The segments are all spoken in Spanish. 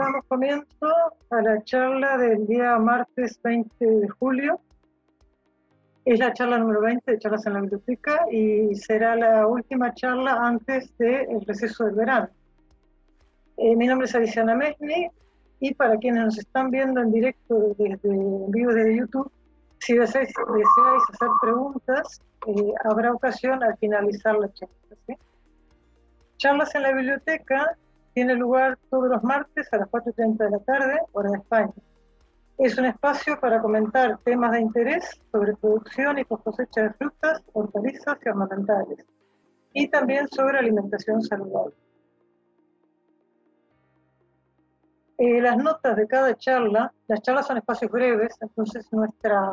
damos comienzo a la charla del día martes 20 de julio. Es la charla número 20 de charlas en la biblioteca y será la última charla antes del receso del verano. Eh, mi nombre es Alicia Mesni y para quienes nos están viendo en directo desde en vivo desde YouTube, si deseáis, deseáis hacer preguntas, eh, habrá ocasión al finalizar la charla. Charlas en la biblioteca tiene lugar todos los martes a las 4.30 de la tarde, hora de España. Es un espacio para comentar temas de interés sobre producción y cosecha de frutas, hortalizas y ornamentales, y también sobre alimentación saludable. Eh, las notas de cada charla, las charlas son espacios breves, entonces nuestra,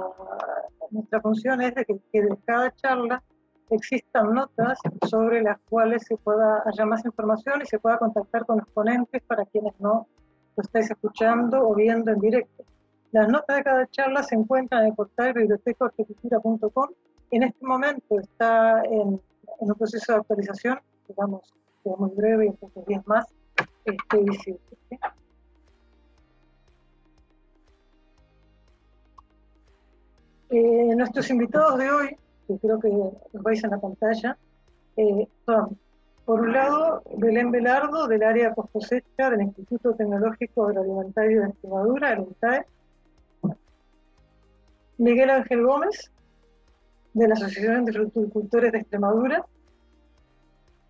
nuestra función es de que, que de cada charla existan notas sobre las cuales se pueda haya más información y se pueda contactar con los ponentes para quienes no lo estáis escuchando o viendo en directo. Las notas de cada charla se encuentran en el portal bibliotecaarquitectura.com. En este momento está en, un proceso de actualización, digamos, muy breve y en pocos días más esté visible. Eh, nuestros invitados de hoy que creo que los veis en la pantalla, eh, son, por un lado, Belén Velardo, del área post cosecha del Instituto Tecnológico Agroalimentario de Extremadura, el INTAE, Miguel Ángel Gómez, de la Asociación de Fruticultores de Extremadura,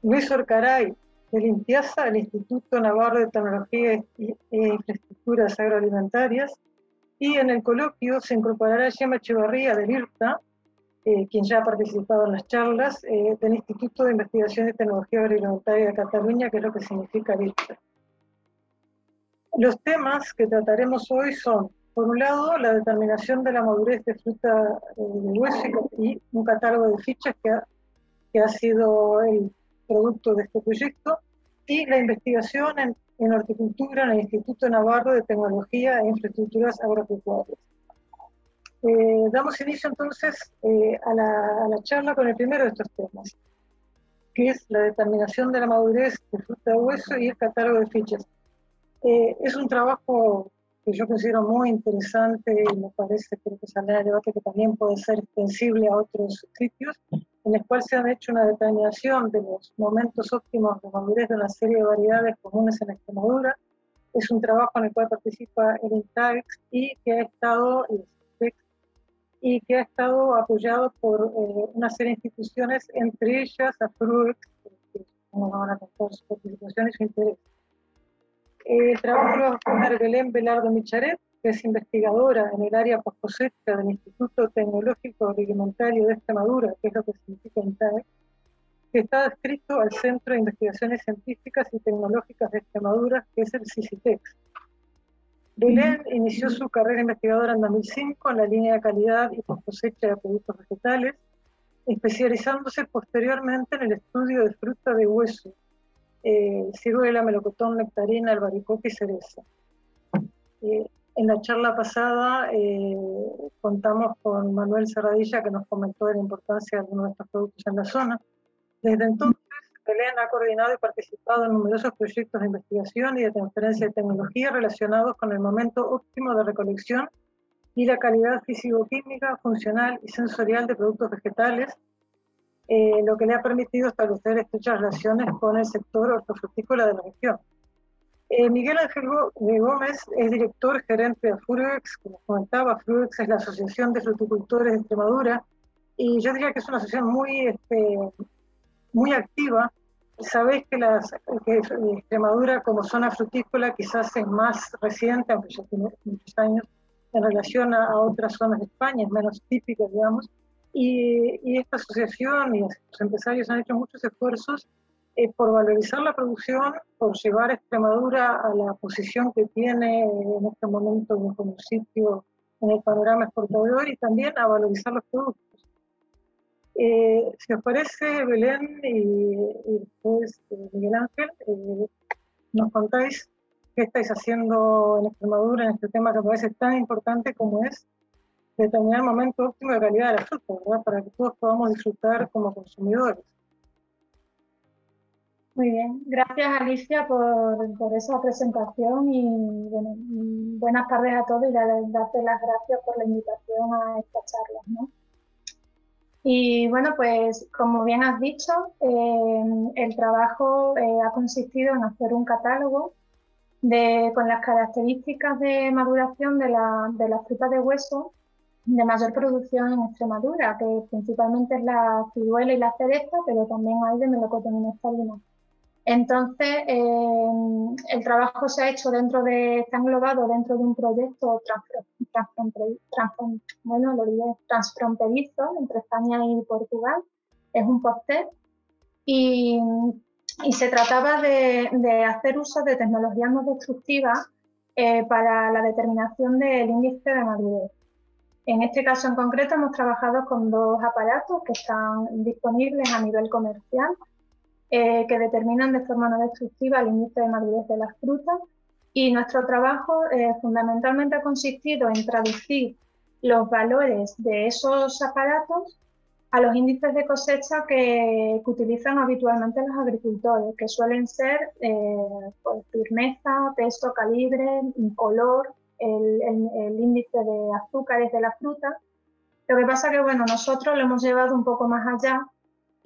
Luis Orcaray, del INTIASA, el Instituto Navarro de Tecnología e Infraestructuras Agroalimentarias, y en el coloquio se incorporará Gemma Echevarría del IRTA, eh, quien ya ha participado en las charlas eh, del Instituto de Investigación y Tecnología Agroalimentaria de Cataluña, que es lo que significa IRTA. Los temas que trataremos hoy son, por un lado, la determinación de la madurez de fruta eh, de hueso y un catálogo de fichas que ha, que ha sido el producto de este proyecto, y la investigación en horticultura en el Instituto Navarro de Tecnología e Infraestructuras Agropecuarias. Eh, damos inicio entonces eh, a, la, charla con el primero de estos temas, que es la determinación de la madurez de fruta de hueso y el catálogo de fichas. Eh, es un trabajo que yo considero muy interesante y me parece que saldrá el debate que también puede ser extensible a otros sitios, en el cual se han hecho una determinación de los momentos óptimos de madurez de una serie de variedades comunes en Extremadura. Es un trabajo en el cual participa el INTAX y que ha estado y que ha estado apoyado por eh, una serie de instituciones, entre ellas a FRUEX, que nos van a contar su participación y su interés. El trabajo lo va a Belén Velardo Micharet, que es investigadora en el área post-cosecha del Instituto Tecnológico Agroalimentario de Extremadura, que es lo que significa INTAE, que está adscrito al Centro de Investigaciones Científicas y Tecnológicas de Extremadura, que es el CICITEX. Belén inició su carrera investigadora en 2005 en la línea de calidad y cosecha de productos vegetales, especializándose posteriormente en el estudio de fruta de hueso, eh, ciruela, melocotón, nectarina, albaricoque y cereza. Eh, en la charla pasada eh, contamos con Manuel Serradilla que nos comentó de la importancia de algunos de estos productos en la zona. Desde entonces Belén ha coordinado y participado en numerosos proyectos de investigación y de transferencia de tecnología relacionados con el momento óptimo de recolección y la calidad físico-química, funcional y sensorial de productos vegetales, eh, lo que le ha permitido establecer estrechas relaciones con el sector hortofrutícola de la región. Eh, Miguel Ángel Gómez es director gerente de Fruex, como comentaba, Fruex es la Asociación de Fruticultores de Extremadura, y yo diría que es una asociación muy, este, muy activa Sabéis que, las, que Extremadura como zona frutícola quizás es más reciente, aunque ya tiene muchos años, en relación a, otras zonas de España, es menos típica, digamos, y, y, esta asociación y los empresarios han hecho muchos esfuerzos eh, por valorizar la producción, por llevar a Extremadura a la posición que tiene en este momento como sitio en el panorama exportador y también a valorizar los productos. Eh, si os parece, Belén y, después eh, Miguel Ángel, eh, nos contáis qué estáis haciendo en Extremadura en este tema que parece tan importante como es determinar el momento óptimo de calidad de la fruta, ¿verdad? Para que todos podamos disfrutar como consumidores. Muy bien, gracias Alicia por, esa presentación y buenas tardes a todos y darte las gracias por la invitación a esta charla. ¿no? Y bueno, pues como bien has dicho, eh, el trabajo eh, ha consistido en hacer un catálogo de, con las características de maduración de, la, de las frutas de hueso de mayor producción en Extremadura, que principalmente es la ciruela y la cereza, pero también hay de melocotón y nectarina. Entonces, eh, el trabajo se ha hecho dentro de, está englobado dentro de un proyecto transfronterizo entre España y Portugal. Es un póster y, y, se trataba de, de, hacer uso de tecnologías no destructivas eh, para la determinación del índice de madurez. En este caso en concreto hemos trabajado con dos aparatos que están disponibles a nivel comercial eh, que determinan de forma no destructiva el índice de madurez de las frutas y nuestro trabajo eh, fundamentalmente ha consistido en traducir los valores de esos aparatos a los índices de cosecha que, utilizan habitualmente los agricultores, que suelen ser eh, pues, firmeza, peso, calibre, color, el, el, índice de azúcares de la fruta. Lo que pasa que, bueno, nosotros lo hemos llevado un poco más allá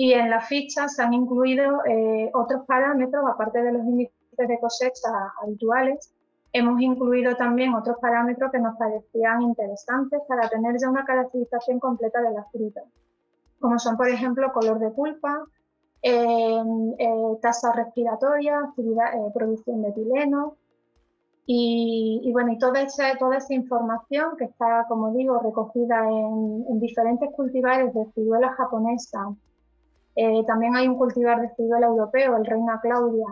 y en la ficha se han incluido eh, otros parámetros, aparte de los índices de cosecha habituales, hemos incluido también otros parámetros que nos parecían interesantes para tener ya una caracterización completa de la fruta, como son, por ejemplo, color de pulpa, eh, eh, tasa respiratoria, actividad, producción de etileno, y, bueno, y toda esa, toda esa información que está, como digo, recogida en, en diferentes cultivares de ciruela japonesa, eh, también hay un cultivar de ciruela europeo, el Reina Claudia,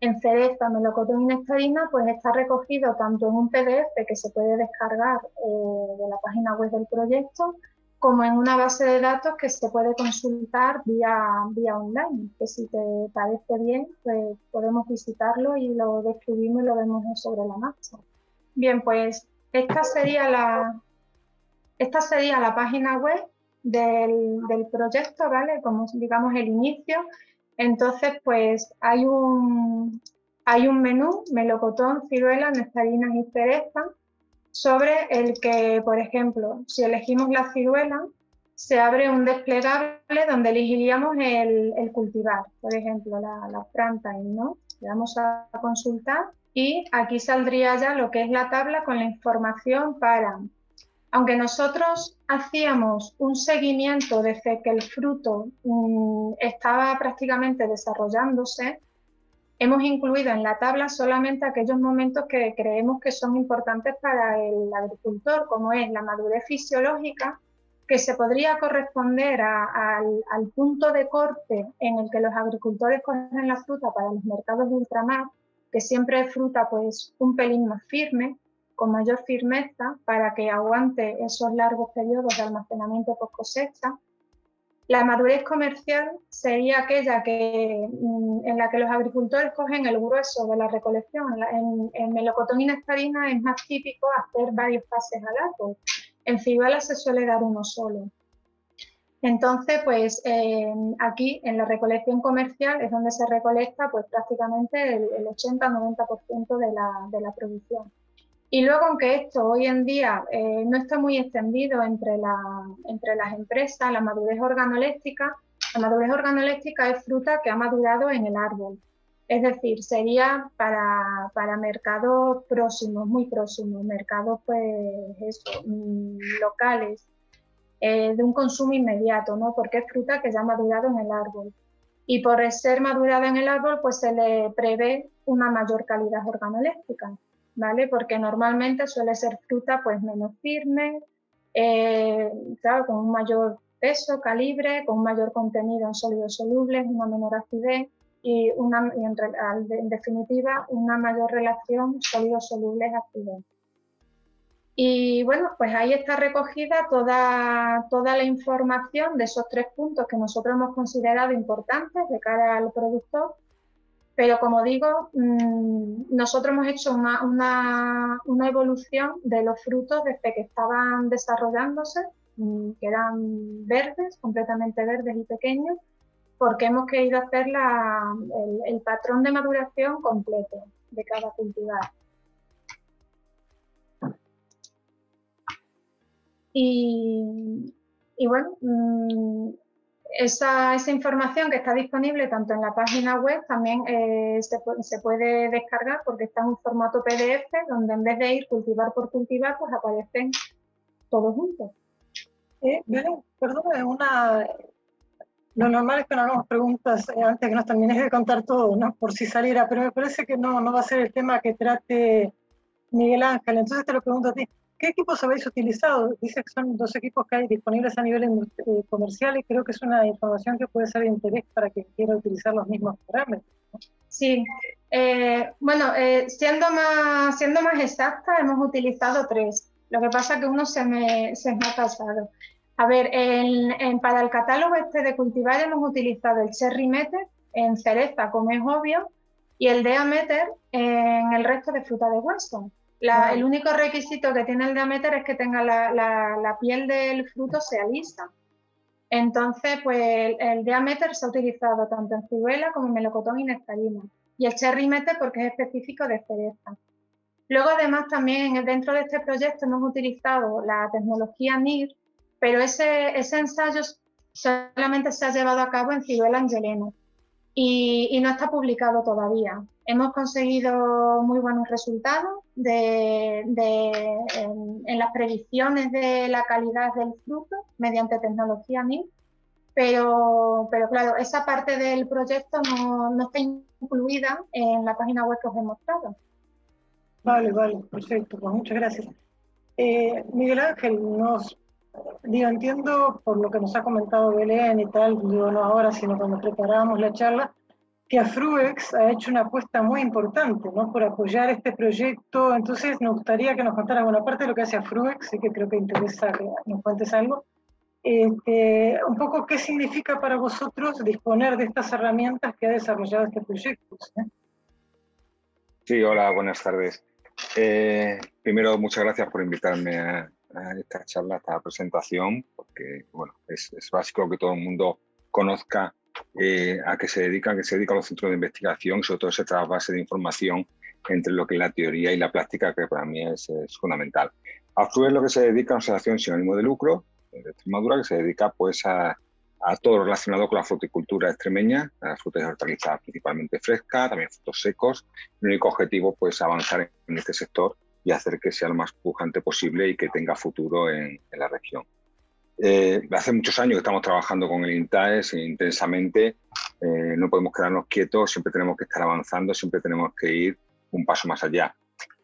en cereza, melocotón y nectarina, pues está recogido tanto en un PDF que se puede descargar eh, de la página web del proyecto, como en una base de datos que se puede consultar vía, vía online, que si te parece bien, pues podemos visitarlo y lo describimos y lo vemos sobre la marcha. Bien, pues esta sería la, esta sería la página web del, proyecto, ¿vale? Como digamos el inicio. Entonces, pues hay un, hay un menú, melocotón, ciruela, nectarinas y cereza, sobre el que, por ejemplo, si elegimos la ciruela, se abre un desplegable donde elegiríamos el, el cultivar, por ejemplo, la, la planta, ¿no? Le damos a consultar y aquí saldría ya lo que es la tabla con la información para aunque nosotros hacíamos un seguimiento desde que el fruto mm, estaba prácticamente desarrollándose, hemos incluido en la tabla solamente aquellos momentos que creemos que son importantes para el agricultor, como es la madurez fisiológica, que se podría corresponder al, punto de corte en el que los agricultores cogen la fruta para los mercados de ultramar, que siempre es fruta pues un pelín más firme, con mayor firmeza para que aguante esos largos periodos de almacenamiento post cosecha. La madurez comercial sería aquella que, mm, en la que los agricultores cogen el grueso de la recolección. En, en melocotón y nectarina es más típico hacer varios pases al árbol. En ciruela se suele dar uno solo. Entonces, pues aquí en la recolección comercial es donde se recolecta pues prácticamente el, 80-90% de la, de la producción. Y luego, aunque esto hoy en día eh, no está muy extendido entre, la, entre las empresas, la madurez organoléptica, la madurez es fruta que ha madurado en el árbol. Es decir, sería para, mercados próximos, muy próximos, mercados pues mm, locales, eh, de un consumo inmediato, ¿no? Porque es fruta que ya ha madurado en el árbol. Y por ser madurada en el árbol, pues se le prevé una mayor calidad organoléptica. Porque normalmente suele ser fruta pues menos firme, eh, con un mayor peso, calibre, con un mayor contenido en sólidos solubles, una menor acidez y, en, definitiva una mayor relación sólidos solubles acidez. Y bueno, pues ahí está recogida toda, toda la información de esos tres puntos que nosotros hemos considerado importantes de cara al productor pero como digo, mm, nosotros hemos hecho una, evolución de los frutos desde que estaban desarrollándose, mm, que eran verdes, completamente verdes y pequeños, porque hemos querido hacer el, patrón de maduración completo de cada cultivar. Y, bueno, mm, esa, información que está disponible tanto en la página web también eh, se, puede descargar porque está en un formato PDF donde en vez de ir cultivar por cultivar, pues aparecen todos juntos. Eh, perdón, una, lo normal es que no hagamos preguntas eh, antes que nos termines de contar todo, ¿no? por si saliera, pero me parece que no, no va a ser el tema que trate Miguel Ángel. Entonces te lo pregunto a ti. ¿Qué equipos habéis utilizado? Dice que son dos equipos que hay disponibles a nivel eh, comercial y creo que es una información que puede ser de interés para quien quiera utilizar los mismos parámetros. Sí, eh, bueno, siendo, más, siendo más exacta, hemos utilizado tres. Lo que pasa es que uno se me, ha pasado. A ver, para el catálogo este de cultivar hemos utilizado el Cherry Meter en cereza, como es obvio, y el Deameter en el resto de fruta de Weston. El único requisito que tiene el Deameter es que tenga la, piel del fruto sea lisa. Entonces, pues el, Deameter se ha utilizado tanto en ciruela como en melocotón y nectarina. Y el Cherry Meter porque es específico de cereza. Luego, además, también dentro de este proyecto hemos utilizado la tecnología NIR, pero ese, ese ensayo solamente se ha llevado a cabo en ciruela angelena y, y no está publicado todavía. Hemos conseguido muy buenos resultados de, en, las predicciones de la calidad del fruto mediante tecnología NIM, pero, pero claro, esa parte del proyecto no, no está incluida en la página web que os he mostrado. Vale, vale, perfecto, pues muchas gracias. Eh, Miguel Ángel, nos Digo, entiendo por lo que nos ha comentado Belén y tal, digo, no ahora, sino cuando preparábamos la charla, que Afruex ha hecho una apuesta muy importante ¿no? por apoyar este proyecto. Entonces, nos gustaría que nos contaras una parte de lo que hace Afruex, y que creo que interesa que nos cuentes algo. Este, un poco qué significa para vosotros disponer de estas herramientas que ha desarrollado este proyecto. Sí, hola, buenas tardes. Eh, primero, muchas gracias por invitarme a, esta charla, esta presentación, porque bueno, es, básico que todo el mundo conozca eh, a qué se dedican, que se dedican los centros de investigación, sobre todo ese trasvase de información entre lo que es la teoría y la práctica, que para mí es, fundamental. Afru es lo que se dedica a una asociación sin ánimo de lucro de Extremadura, que se dedica pues a, a todo relacionado con la fruticultura extremeña, las frutas y hortalizas principalmente frescas, también frutos secos. El único objetivo pues avanzar en este sector y hacer que sea lo más pujante posible y que tenga futuro en, la región. Eh, hace muchos años que estamos trabajando con el INTAES intensamente, eh, no podemos quedarnos quietos, siempre tenemos que estar avanzando, siempre tenemos que ir un paso más allá.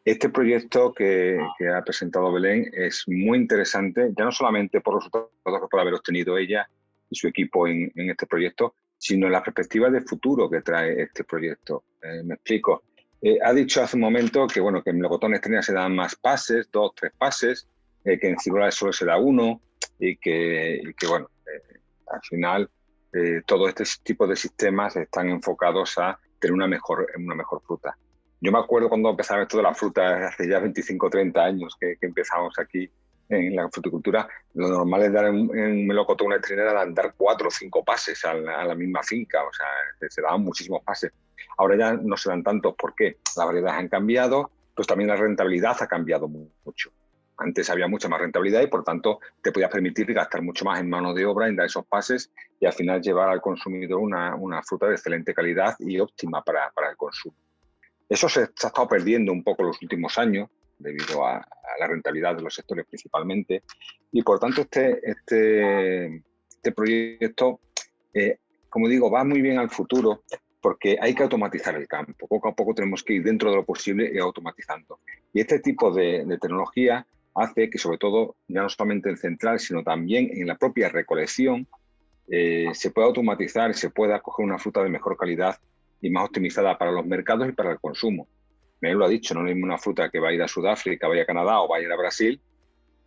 Este proyecto que, ha presentado Belén es muy interesante, ya no solamente por los resultados que puede haber obtenido ella y su equipo en, este proyecto, sino en la perspectiva de futuro que trae este proyecto. Eh, me explico. Eh, ha dicho hace un momento que, bueno, que en melocotones se dan más pases, dos, tres pases, eh, que en ciruelas solo se da uno y que, bueno, eh, al final todo este tipo de sistemas están enfocados a tener una mejor, una mejor fruta. Yo me acuerdo cuando empezaba esto de la fruta hace ya 25 o 30 años que, empezamos aquí en la fruticultura, lo normal es dar un melocotón una trinera, dar cuatro o cinco pases a la, misma finca, o sea, se daban muchísimos pases. Ahora ya no se dan tantos porque las variedades han cambiado, pues también la rentabilidad ha cambiado mucho. Antes había mucha más rentabilidad y por tanto te podías permitir gastar mucho más en mano de obra, en dar esos pases y al final llevar al consumidor una, una fruta de excelente calidad y óptima para, para el consumo. Eso se, ha estado perdiendo un poco los últimos años debido a, la rentabilidad de los sectores principalmente y por tanto este, este, este proyecto, eh, como digo, va muy bien al futuro porque hay que automatizar el campo. Poco a poco tenemos que ir dentro de lo posible y automatizando. Y este tipo de, tecnología hace que, sobre todo, ya no solamente en central, sino también en la propia recolección, eh, se pueda automatizar y se pueda coger una fruta de mejor calidad y más optimizada para los mercados y para el consumo. Me lo ha dicho, no es una fruta que va a Sudáfrica, vaya a Canadá o vaya a Brasil,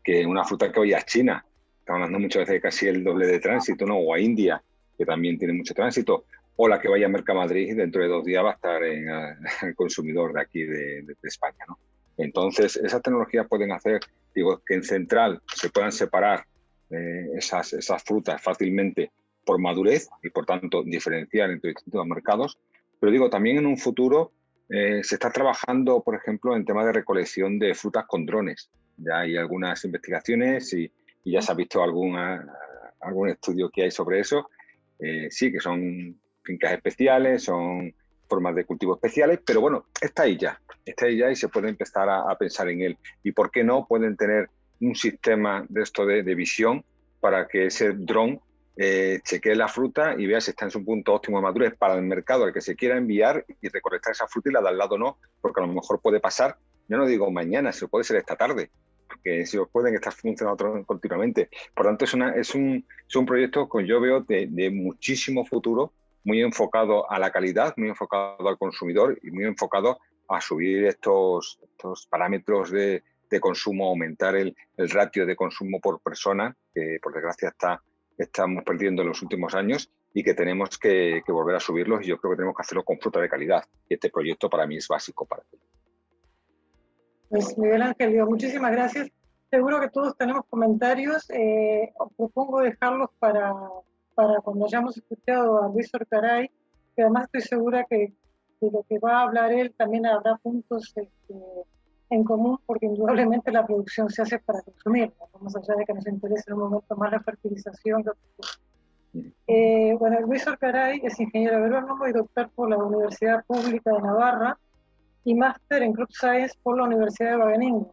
que una fruta que vaya a China. Estamos hablando muchas veces de casi el doble de tránsito, ¿no? O a India, que también tiene mucho tránsito o la que vaya a Mercamadrid dentro de dos días va a estar en el consumidor de aquí de, España. ¿no? Entonces, esas tecnologías pueden hacer digo, que en central se puedan separar eh, esas, esas frutas fácilmente por madurez y por tanto diferenciar entre distintos mercados. Pero digo, también en un futuro eh, se está trabajando, por ejemplo, en tema de recolección de frutas con drones. Ya hay algunas investigaciones y, ya se ha visto alguna, algún estudio que hay sobre eso. Eh, sí, que son fincas especiales, son formas de cultivo especiales, pero bueno, está ahí ya, está ahí ya y se puede empezar a, pensar en él. ¿Y por qué no pueden tener un sistema de esto de, visión para que ese dron eh, chequee la fruta y vea si está en su punto óptimo de madurez para el mercado al que se quiera enviar y recolectar esa fruta y la de al lado no, porque a lo mejor puede pasar, yo no digo mañana, se puede ser esta tarde, porque si pueden estar funcionando continuamente. Por tanto, es, una, es, un, es un proyecto que yo veo de, de muchísimo futuro muy enfocado a la calidad, muy enfocado al consumidor y muy enfocado a subir estos, estos parámetros de, de consumo, aumentar el, el, ratio de consumo por persona, que por desgracia está, estamos perdiendo en los últimos años y que tenemos que, que, volver a subirlos y yo creo que tenemos que hacerlo con fruta de calidad. Y este proyecto para mí es básico para ti. Pues Miguel Ángel, muchísimas gracias. Seguro que todos tenemos comentarios. Eh, propongo dejarlos para, para cuando hayamos escuchado a Luis Orcaray, que además estoy segura que de lo que va a hablar él también habrá puntos este, en común, porque indudablemente la producción se hace para consumirla, más allá de que nos interese en un momento más la fertilización. Eh, bueno, Luis Orcaray es ingeniero agrónomo y doctor por la Universidad Pública de Navarra y máster en Crop Science por la Universidad de Wageningen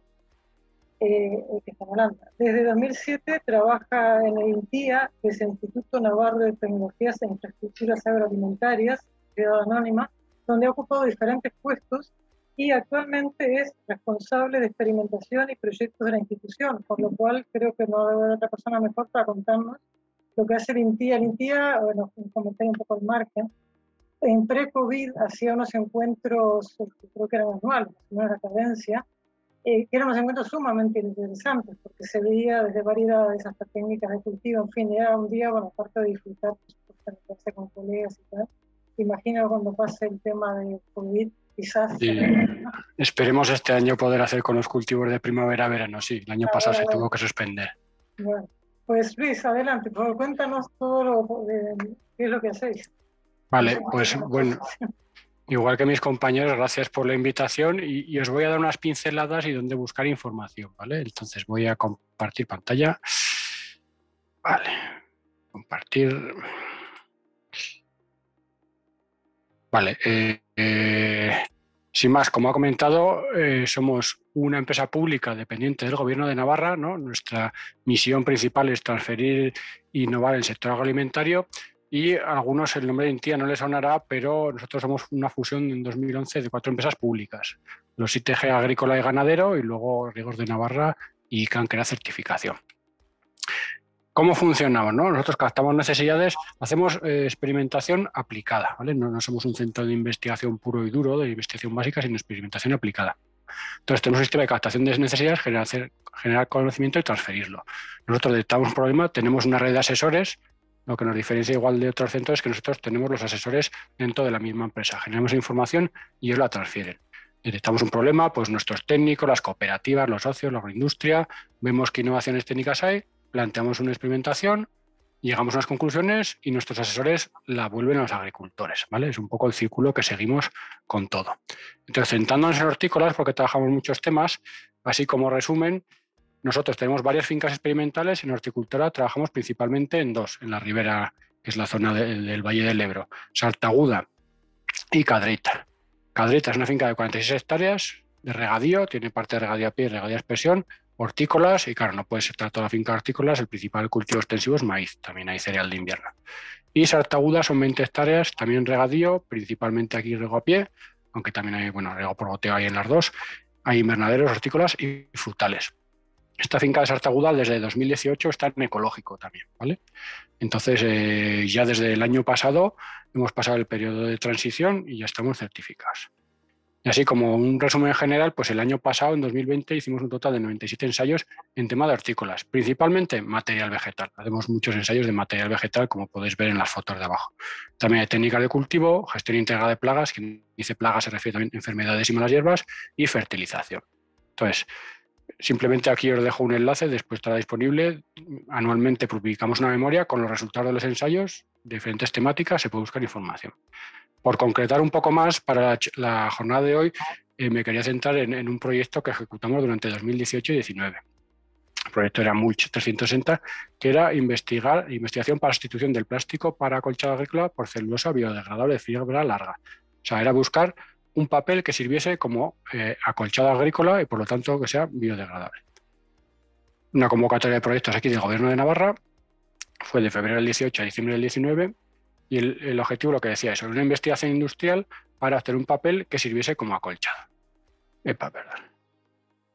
eh, que está hablando. Desde 2007 trabaja en el INTIA, que es el Instituto Navarro de Tecnologías e Infraestructuras Agroalimentarias, ciudad anónima, donde ha ocupado diferentes puestos y actualmente es responsable de experimentación y proyectos de la institución, por lo cual creo que no debe haber otra persona mejor para contarnos lo que hace el INTIA. Bueno, comenté un poco el margen, en pre-COVID hacía unos encuentros, creo que eran anuales, no era cadencia, eh, que eran unos encuentros sumamente interesantes, porque se veía desde variedades hasta técnicas de cultivo, en fin, era un día, bueno, aparte de disfrutar, pues, con colegas y tal, imagino cuando pase el tema de COVID, quizás... Esperemos este año poder hacer con los cultivos de primavera-verano, sí, el año pasado se tuvo que suspender. Bueno, pues Luis, adelante, por favor, cuéntanos todo lo, qué es lo que hacéis. Vale, pues bueno, Igual que mis compañeros, gracias por la invitación y, os voy a dar unas pinceladas y dónde buscar información, ¿vale? Entonces voy a compartir pantalla. Vale, compartir. Vale, eh, eh, sin más, como ha comentado, eh, somos una empresa pública dependiente del Gobierno de Navarra. ¿no? Nuestra misión principal es transferir e innovar el sector agroalimentario y a algunos el nombre de Intia no les sonará, pero nosotros somos una fusión en 2011 de cuatro empresas públicas, los ITG Agrícola y Ganadero y luego Riegos de Navarra y Canquera Certificación. ¿Cómo funcionamos? Nosotros captamos necesidades, hacemos eh, experimentación aplicada, ¿vale? No, no, somos un centro de investigación puro y duro, de investigación básica, sino experimentación aplicada. Entonces tenemos un sistema de captación de necesidades, generar, generar conocimiento y transferirlo. Nosotros detectamos un problema, tenemos una red de asesores lo que nos diferencia igual de otros centros es que nosotros tenemos los asesores dentro de la misma empresa. Generamos información y ellos la transfieren. Detectamos un problema, pues nuestros técnicos, las cooperativas, los socios, la agroindustria, vemos qué innovaciones técnicas hay, planteamos una experimentación, llegamos a unas conclusiones y nuestros asesores la vuelven a los agricultores. ¿vale? Es un poco el círculo que seguimos con todo. Entonces, sentándonos en hortícolas, porque trabajamos muchos temas, así como resumen, nosotros tenemos varias fincas experimentales en horticultura, trabajamos principalmente en dos, en la ribera, que es la zona del Valle del Ebro, Sartaguda y Cadrita. Cadrita es una finca de 46 hectáreas de regadío, tiene parte de regadío a pie y regadío a expresión, hortícolas, y claro, no puede ser toda la finca de hortícolas, el principal cultivo extensivo es maíz, también hay cereal de invierno. Y Sartaguda son 20 hectáreas, también regadío, principalmente aquí rego a pie, aunque también hay, bueno, rego por goteo ahí en las dos, hay invernaderos, hortícolas y frutales. Esta finca de Sartaguda desde 2018 está en ecológico también, ¿vale? Entonces, eh, ya desde el año pasado hemos pasado el periodo de transición y ya estamos certificados. Y así como un resumen general, pues el año pasado, en 2020, hicimos un total de 97 ensayos en tema de hortícolas, principalmente material vegetal. Hacemos muchos ensayos de material vegetal, como podéis ver en las fotos de abajo. También hay técnicas de cultivo, gestión integrada de plagas, quien dice plagas se refiere también a enfermedades y malas hierbas, y fertilización. Entonces, Simplemente aquí os dejo un enlace, después estará disponible. Anualmente publicamos una memoria con los resultados de los ensayos, diferentes temáticas, se puede buscar información. Por concretar un poco más, para la, jornada de hoy eh, me quería centrar en, un proyecto que ejecutamos durante 2018 y 2019. El proyecto era Mulch 360, que era investigar, investigación para sustitución del plástico para acolchado agrícola por celulosa biodegradable de fibra larga. O sea, era buscar un papel que sirviese como eh, acolchado agrícola y por lo tanto que sea biodegradable. Una convocatoria de proyectos aquí del Gobierno de Navarra fue de febrero del 18 a diciembre del 19 y el, objetivo lo que decía es una investigación industrial para hacer un papel que sirviese como acolchado. Epa, verdad.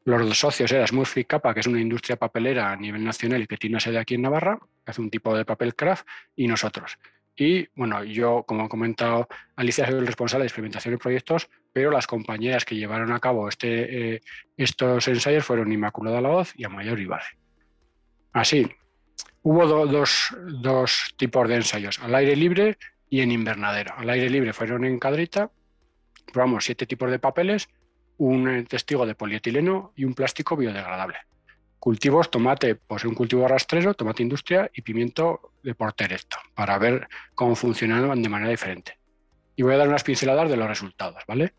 Los socios eran Smurfit Kappa, que es una industria papelera a nivel nacional y que tiene sede aquí en Navarra, que hace un tipo de papel craft, y nosotros. Y bueno, yo, como ha comentado Alicia, soy el responsable de experimentación de proyectos, pero las compañeras que llevaron a cabo este, eh, estos ensayos fueron Inmaculada Laoz y Amayor Ibarre. Así, hubo dos, tipos de ensayos, al aire libre y en invernadero. Al aire libre fueron en cadrita, probamos siete tipos de papeles, un testigo de polietileno y un plástico biodegradable. Cultivos, tomate, pues un cultivo rastrero, tomate industria y pimiento de porterecto, para ver cómo funcionaban de manera diferente. Y voy a dar unas pinceladas de los resultados, ¿vale?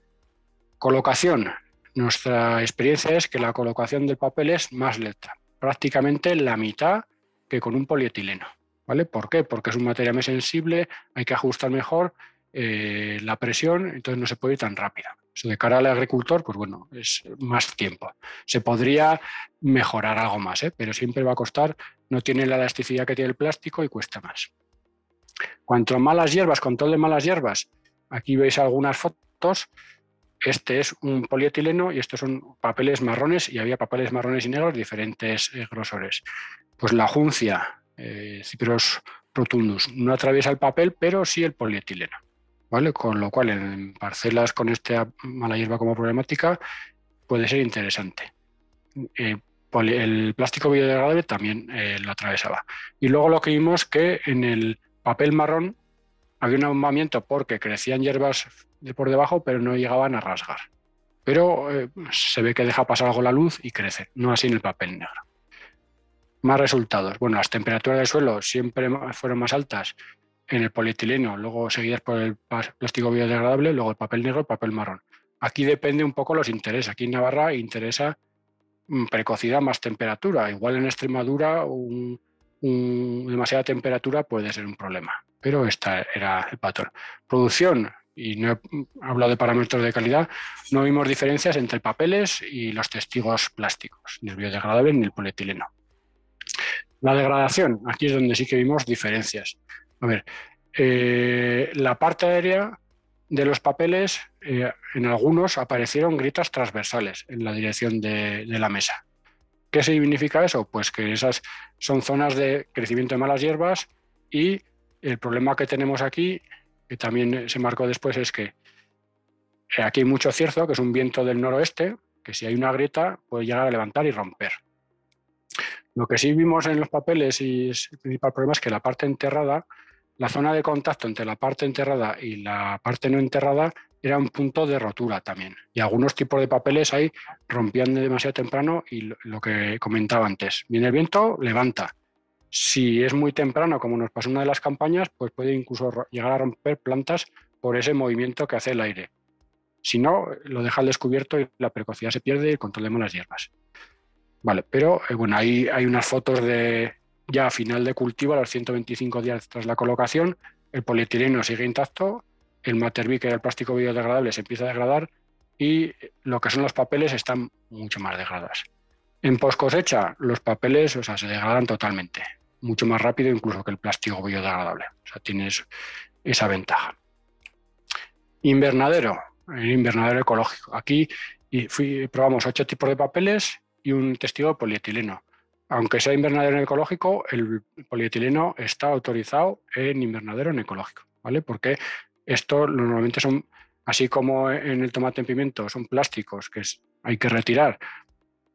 Colocación. Nuestra experiencia es que la colocación del papel es más lenta, prácticamente la mitad que con un polietileno, ¿vale? ¿Por qué? Porque es un material más sensible, hay que ajustar mejor eh, la presión, entonces no se puede ir tan rápido. Eso de cara al agricultor, pues bueno, es más tiempo. Se podría mejorar algo más, ¿eh? pero siempre va a costar, no tiene la elasticidad que tiene el plástico y cuesta más. Cuanto malas hierbas, control de malas hierbas, aquí veis algunas fotos. Este es un polietileno y estos son papeles marrones y había papeles marrones y negros diferentes eh, grosores. Pues la juncia, eh, rotundus, no atraviesa el papel, pero sí el polietileno. Con lo cual, en parcelas con esta mala hierba como problemática, puede ser interesante. Eh, el plástico biodegradable también eh, lo atravesaba. Y luego lo que vimos que en el papel marrón había un ahumamiento porque crecían hierbas de por debajo, pero no llegaban a rasgar. Pero eh, se ve que deja pasar algo la luz y crece, no así en el papel negro. Más resultados. Bueno, las temperaturas del suelo siempre fueron más altas en el polietileno, luego seguidas por el plástico biodegradable, luego el papel negro, el papel marrón. Aquí depende un poco los intereses. Aquí en Navarra interesa mm, precocidad más temperatura. Igual en Extremadura demasiada temperatura puede ser un problema, pero este era el patrón. Producción, y no he hablado de parámetros de calidad, no vimos diferencias entre papeles y los testigos plásticos, ni el biodegradable ni el polietileno. La degradación, aquí es donde sí que vimos diferencias. A ver, eh, la parte aérea de los papeles, eh, en algunos aparecieron grietas transversales en la dirección de, la mesa. ¿Qué significa eso? Pues que esas son zonas de crecimiento de malas hierbas y el problema que tenemos aquí, que también se marcó después, es que aquí hay mucho cierzo, que es un viento del noroeste, que si hay una grieta puede llegar a levantar y romper. Lo que sí vimos en los papeles y el principal problema es que la parte enterrada la zona de contacto entre la parte enterrada y la parte no enterrada era un punto de rotura también. Y algunos tipos de papeles ahí rompían demasiado temprano y lo que comentaba antes. Viene el viento, levanta. Si es muy temprano, como nos pasó en una de las campañas, pues puede incluso llegar a romper plantas por ese movimiento que hace el aire. Si no, lo deja al descubierto y la precocidad se pierde y el control de malas hierbas. Vale, pero eh, bueno, ahí hay unas fotos de, ya a final de cultivo, a los 125 días tras la colocación, el polietileno sigue intacto, el Materbi, que era el plástico biodegradable, se empieza a degradar y lo que son los papeles están mucho más degradados. En post cosecha, los papeles o sea, se degradan totalmente, mucho más rápido incluso que el plástico biodegradable. O sea, tienes esa ventaja. Invernadero, el invernadero ecológico. Aquí fui, probamos ocho tipos de papeles y un testigo de polietileno aunque sea invernadero en ecológico, el polietileno está autorizado en invernadero en ecológico, ¿vale? Porque esto normalmente son, así como en el tomate en pimiento, son plásticos que hay que retirar,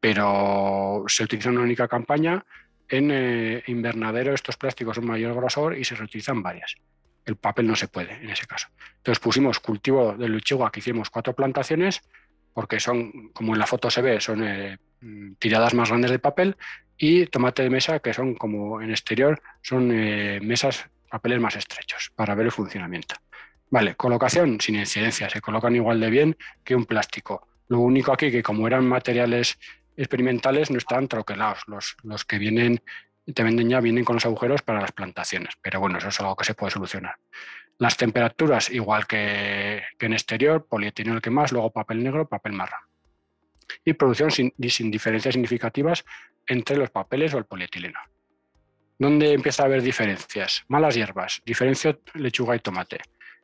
pero se utiliza una única campaña. En eh, invernadero estos plásticos son mayor grosor y se reutilizan varias. El papel no se puede en ese caso. Entonces pusimos cultivo de lechuga que hicimos cuatro plantaciones porque son, como en la foto se ve, son eh, mm, tiradas más grandes de papel, y tomate de mesa, que son como en exterior, son eh, mesas, papeles más estrechos para ver el funcionamiento. Vale, colocación sin incidencia, se colocan igual de bien que un plástico. Lo único aquí que como eran materiales experimentales no están troquelados, los, los que vienen te venden ya vienen con los agujeros para las plantaciones, pero bueno, eso es algo que se puede solucionar. Las temperaturas, igual que, en exterior, polietileno que más, luego papel negro, papel marrón. Y producción sin, sin diferencias significativas entre los papeles o el polietileno. ¿Dónde empieza a haber diferencias? Malas hierbas, diferencia lechuga y tomate.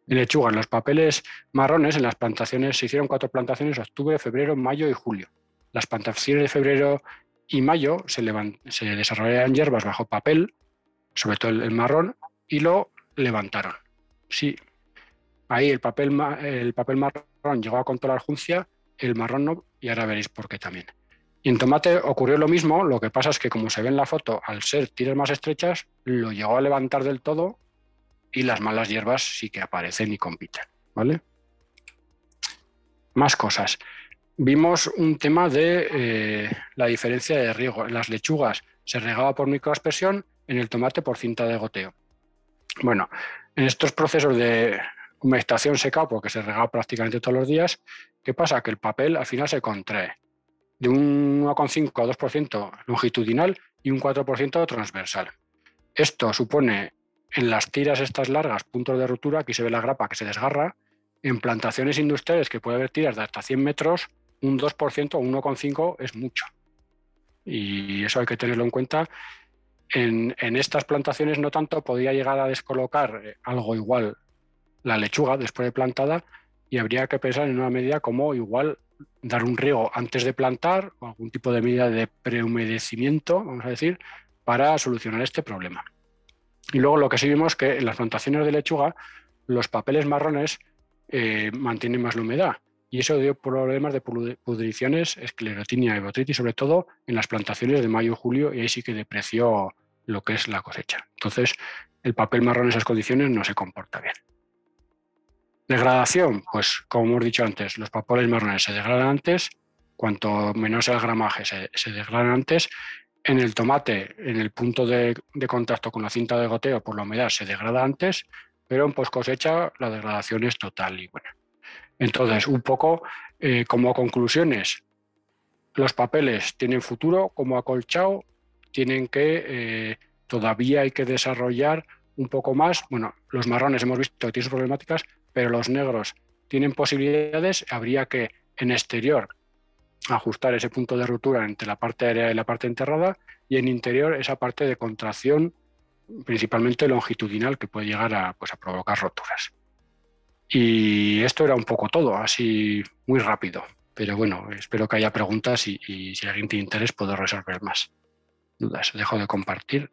En lechuga, en los papeles marrones, en las plantaciones, se hicieron cuatro plantaciones octubre, febrero, mayo y julio. Las plantaciones de febrero y mayo se, se desarrollaron hierbas bajo papel, sobre todo el, marrón, y lo levantaron. Sí, ahí el papel, el papel marrón llegó a controlar juncia, el marrón no, y ahora veréis por qué también. Y en tomate ocurrió lo mismo, lo que pasa es que como se ve en la foto, al ser tiras más estrechas, lo llegó a levantar del todo y las malas hierbas sí que aparecen y compiten. ¿vale? Más cosas vimos un tema de eh, la diferencia de riego. En las lechugas se regaba por microaspersión, en el tomate por cinta de goteo. Bueno, en estos procesos de humectación secado, porque se regaba prácticamente todos los días, ¿qué pasa? Que el papel al final se contrae de un 1,5 a 2% longitudinal y un 4% transversal. Esto supone en las tiras estas largas puntos de ruptura, aquí se ve la grapa que se desgarra, en plantaciones industriales que puede haber tiras de hasta 100 metros, un 2% o 1,5% es mucho. Y eso hay que tenerlo en cuenta. En, estas plantaciones no tanto podía llegar a descolocar eh, algo igual la lechuga después de plantada y habría que pensar en una medida como igual dar un riego antes de plantar o algún tipo de medida de prehumedecimiento, vamos a decir, para solucionar este problema. Y luego lo que sí vimos que en las plantaciones de lechuga los papeles marrones eh, mantienen más la humedad y eso dio problemas de pudriciones, esclerotinia y botritis, sobre todo en las plantaciones de mayo y julio, y ahí sí que depreció lo que es la cosecha. Entonces, el papel marrón en esas condiciones no se comporta bien. Degradación, pues como hemos dicho antes, los papeles marrones se degradan antes, cuanto menos el gramaje se, degradan antes. En el tomate, en el punto de, de, contacto con la cinta de goteo por la humedad se degrada antes, pero en post cosecha la degradación es total y buena. Entonces, un poco eh, como conclusiones, los papeles tienen futuro como acolchado, tienen que, eh, todavía hay que desarrollar un poco más. Bueno, los marrones hemos visto que tienen sus problemáticas, pero los negros tienen posibilidades. Habría que en exterior ajustar ese punto de ruptura entre la parte aérea y la parte enterrada y en interior esa parte de contracción principalmente longitudinal que puede llegar a, pues, a provocar roturas. Y esto era un poco todo, así muy rápido. Pero bueno, espero que haya preguntas y, si alguien tiene interés puedo resolver más dudas. Dejo de compartir.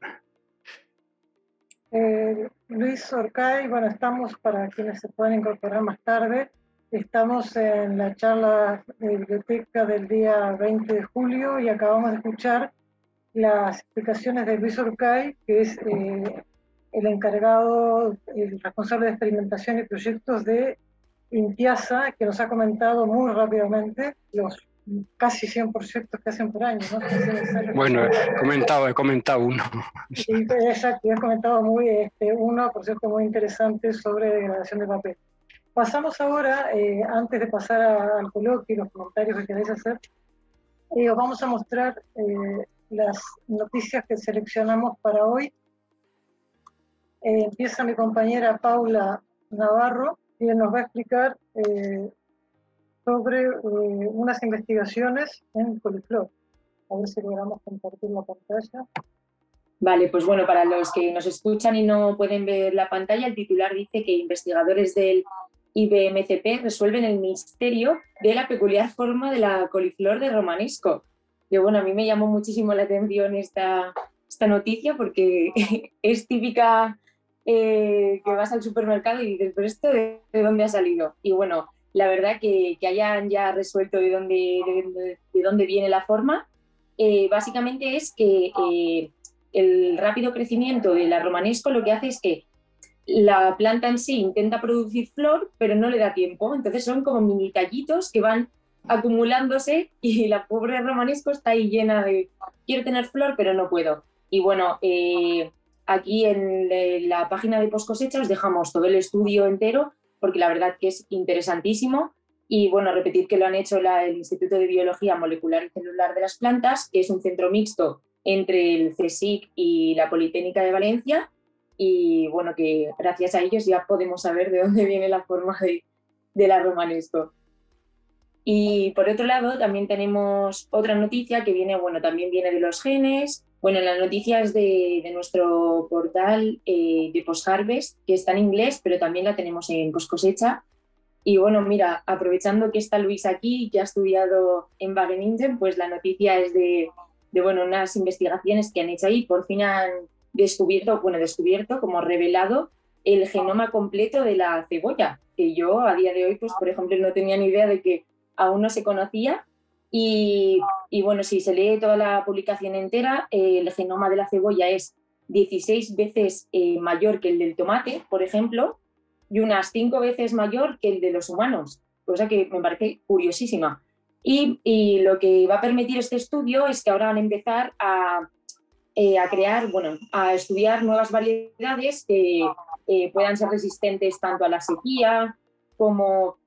Eh, Luis Orcay, bueno, estamos para quienes se pueden incorporar más tarde. Estamos en la charla de biblioteca del día 20 de julio y acabamos de escuchar las explicaciones de Luis Orcay, que es eh, el encargado, el responsable de experimentación y proyectos de Intiasa, que nos ha comentado muy rápidamente los casi 100 proyectos que hacen por año. Bueno, he comentado, he comentado uno. exacto, he comentado muy, este, uno, proyecto muy interesante sobre degradación de papel. Pasamos ahora, eh, antes de pasar al coloquio y los comentarios que queréis hacer, eh, os vamos a mostrar eh, las noticias que seleccionamos para hoy eh, empieza mi compañera Paula Navarro y nos va a explicar eh, sobre eh, unas investigaciones en coliflor. A ver si logramos compartir la pantalla. Vale, pues bueno, para los que nos escuchan y no pueden ver la pantalla, el titular dice que investigadores del IBMCP resuelven el misterio de la peculiar forma de la coliflor de romanesco. Que bueno, a mí me llamó muchísimo la atención esta, esta noticia porque es típica eh, que vas al supermercado y dices, pero esto de, dónde ha salido? Y bueno, la verdad que, que hayan ya resuelto de dónde, de, dónde viene la forma, eh, básicamente es que eh, el rápido crecimiento de la romanesco lo que hace es que la planta en sí intenta producir flor, pero no le da tiempo. Entonces son como mini tallitos que van acumulándose y la pobre romanesco está ahí llena de, quiero tener flor, pero no puedo. Y bueno, aquí en la página de post cosecha os dejamos todo el estudio entero, porque la verdad que es interesantísimo. Y bueno, repetir que lo han hecho el Instituto de Biología Molecular y Celular de las Plantas, que es un centro mixto entre el CSIC y la Politécnica de Valencia. Y bueno, que gracias a ellos ya podemos saber de dónde viene la forma de, de la romanesco. Y por otro lado, también tenemos otra noticia que viene, bueno, también viene de los genes. Bueno, la noticia es de, de nuestro portal eh, de Post-Harvest, que está en inglés, pero también la tenemos en post cosecha. Y bueno, mira, aprovechando que está Luis aquí, que ha estudiado en Wageningen, pues la noticia es de, de, bueno, unas investigaciones que han hecho ahí. Por fin han descubierto, bueno, descubierto, como revelado, el genoma completo de la cebolla, que yo a día de hoy, pues por ejemplo, no tenía ni idea de que aún no se conocía. Y, bueno, si se lee toda la publicación entera, el genoma de la cebolla es 16 veces eh, mayor que el del tomate, por ejemplo, y unas 5 veces mayor que el de los humanos, cosa que me parece curiosísima. Y, lo que va a permitir este estudio es que ahora van a empezar a, eh, a crear, bueno, a estudiar nuevas variedades que eh, puedan ser resistentes tanto a la sequía como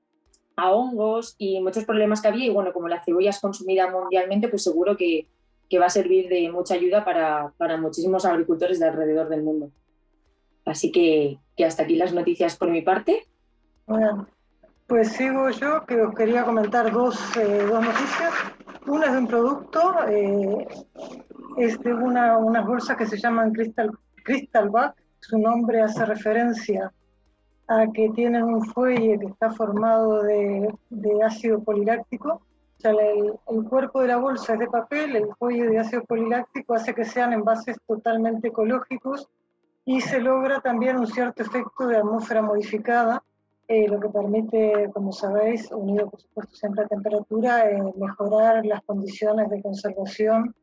a hongos y muchos problemas que había. Y bueno, como la cebolla es consumida mundialmente, pues seguro que, que va a servir de mucha ayuda para, para, muchísimos agricultores de alrededor del mundo. Así que, que hasta aquí las noticias por mi parte. Bueno, pues sigo yo, que os quería comentar dos, eh, dos noticias. Una es de un producto, eh, es de una, unas bolsas que se llaman Crystal, Crystal Back. Su nombre hace referencia a que tienen un fuelle que está formado de, de ácido poliláctico. O sea, el, el, cuerpo de la bolsa es de papel, el fuelle de ácido poliláctico hace que sean envases totalmente ecológicos y se logra también un cierto efecto de atmósfera modificada, eh, lo que permite, como sabéis, unido por supuesto siempre a temperatura, eh, mejorar las condiciones de conservación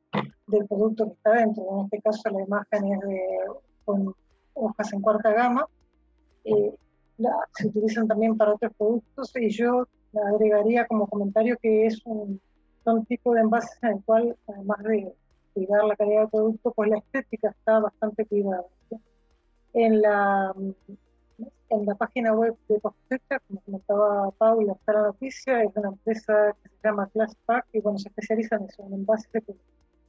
del producto que está dentro. En este caso la imagen es de, con hojas en cuarta gama. Eh, se utilizan también para otros productos y yo agregaría como comentario que es un, son tipo de envases en el cual, además de cuidar la calidad del producto, pues la estética está bastante cuidada. En la, en la página web de Cosecha, como comentaba Paula, está la noticia, es una empresa que se llama Glasspack y bueno, se especializa en eso, en envases de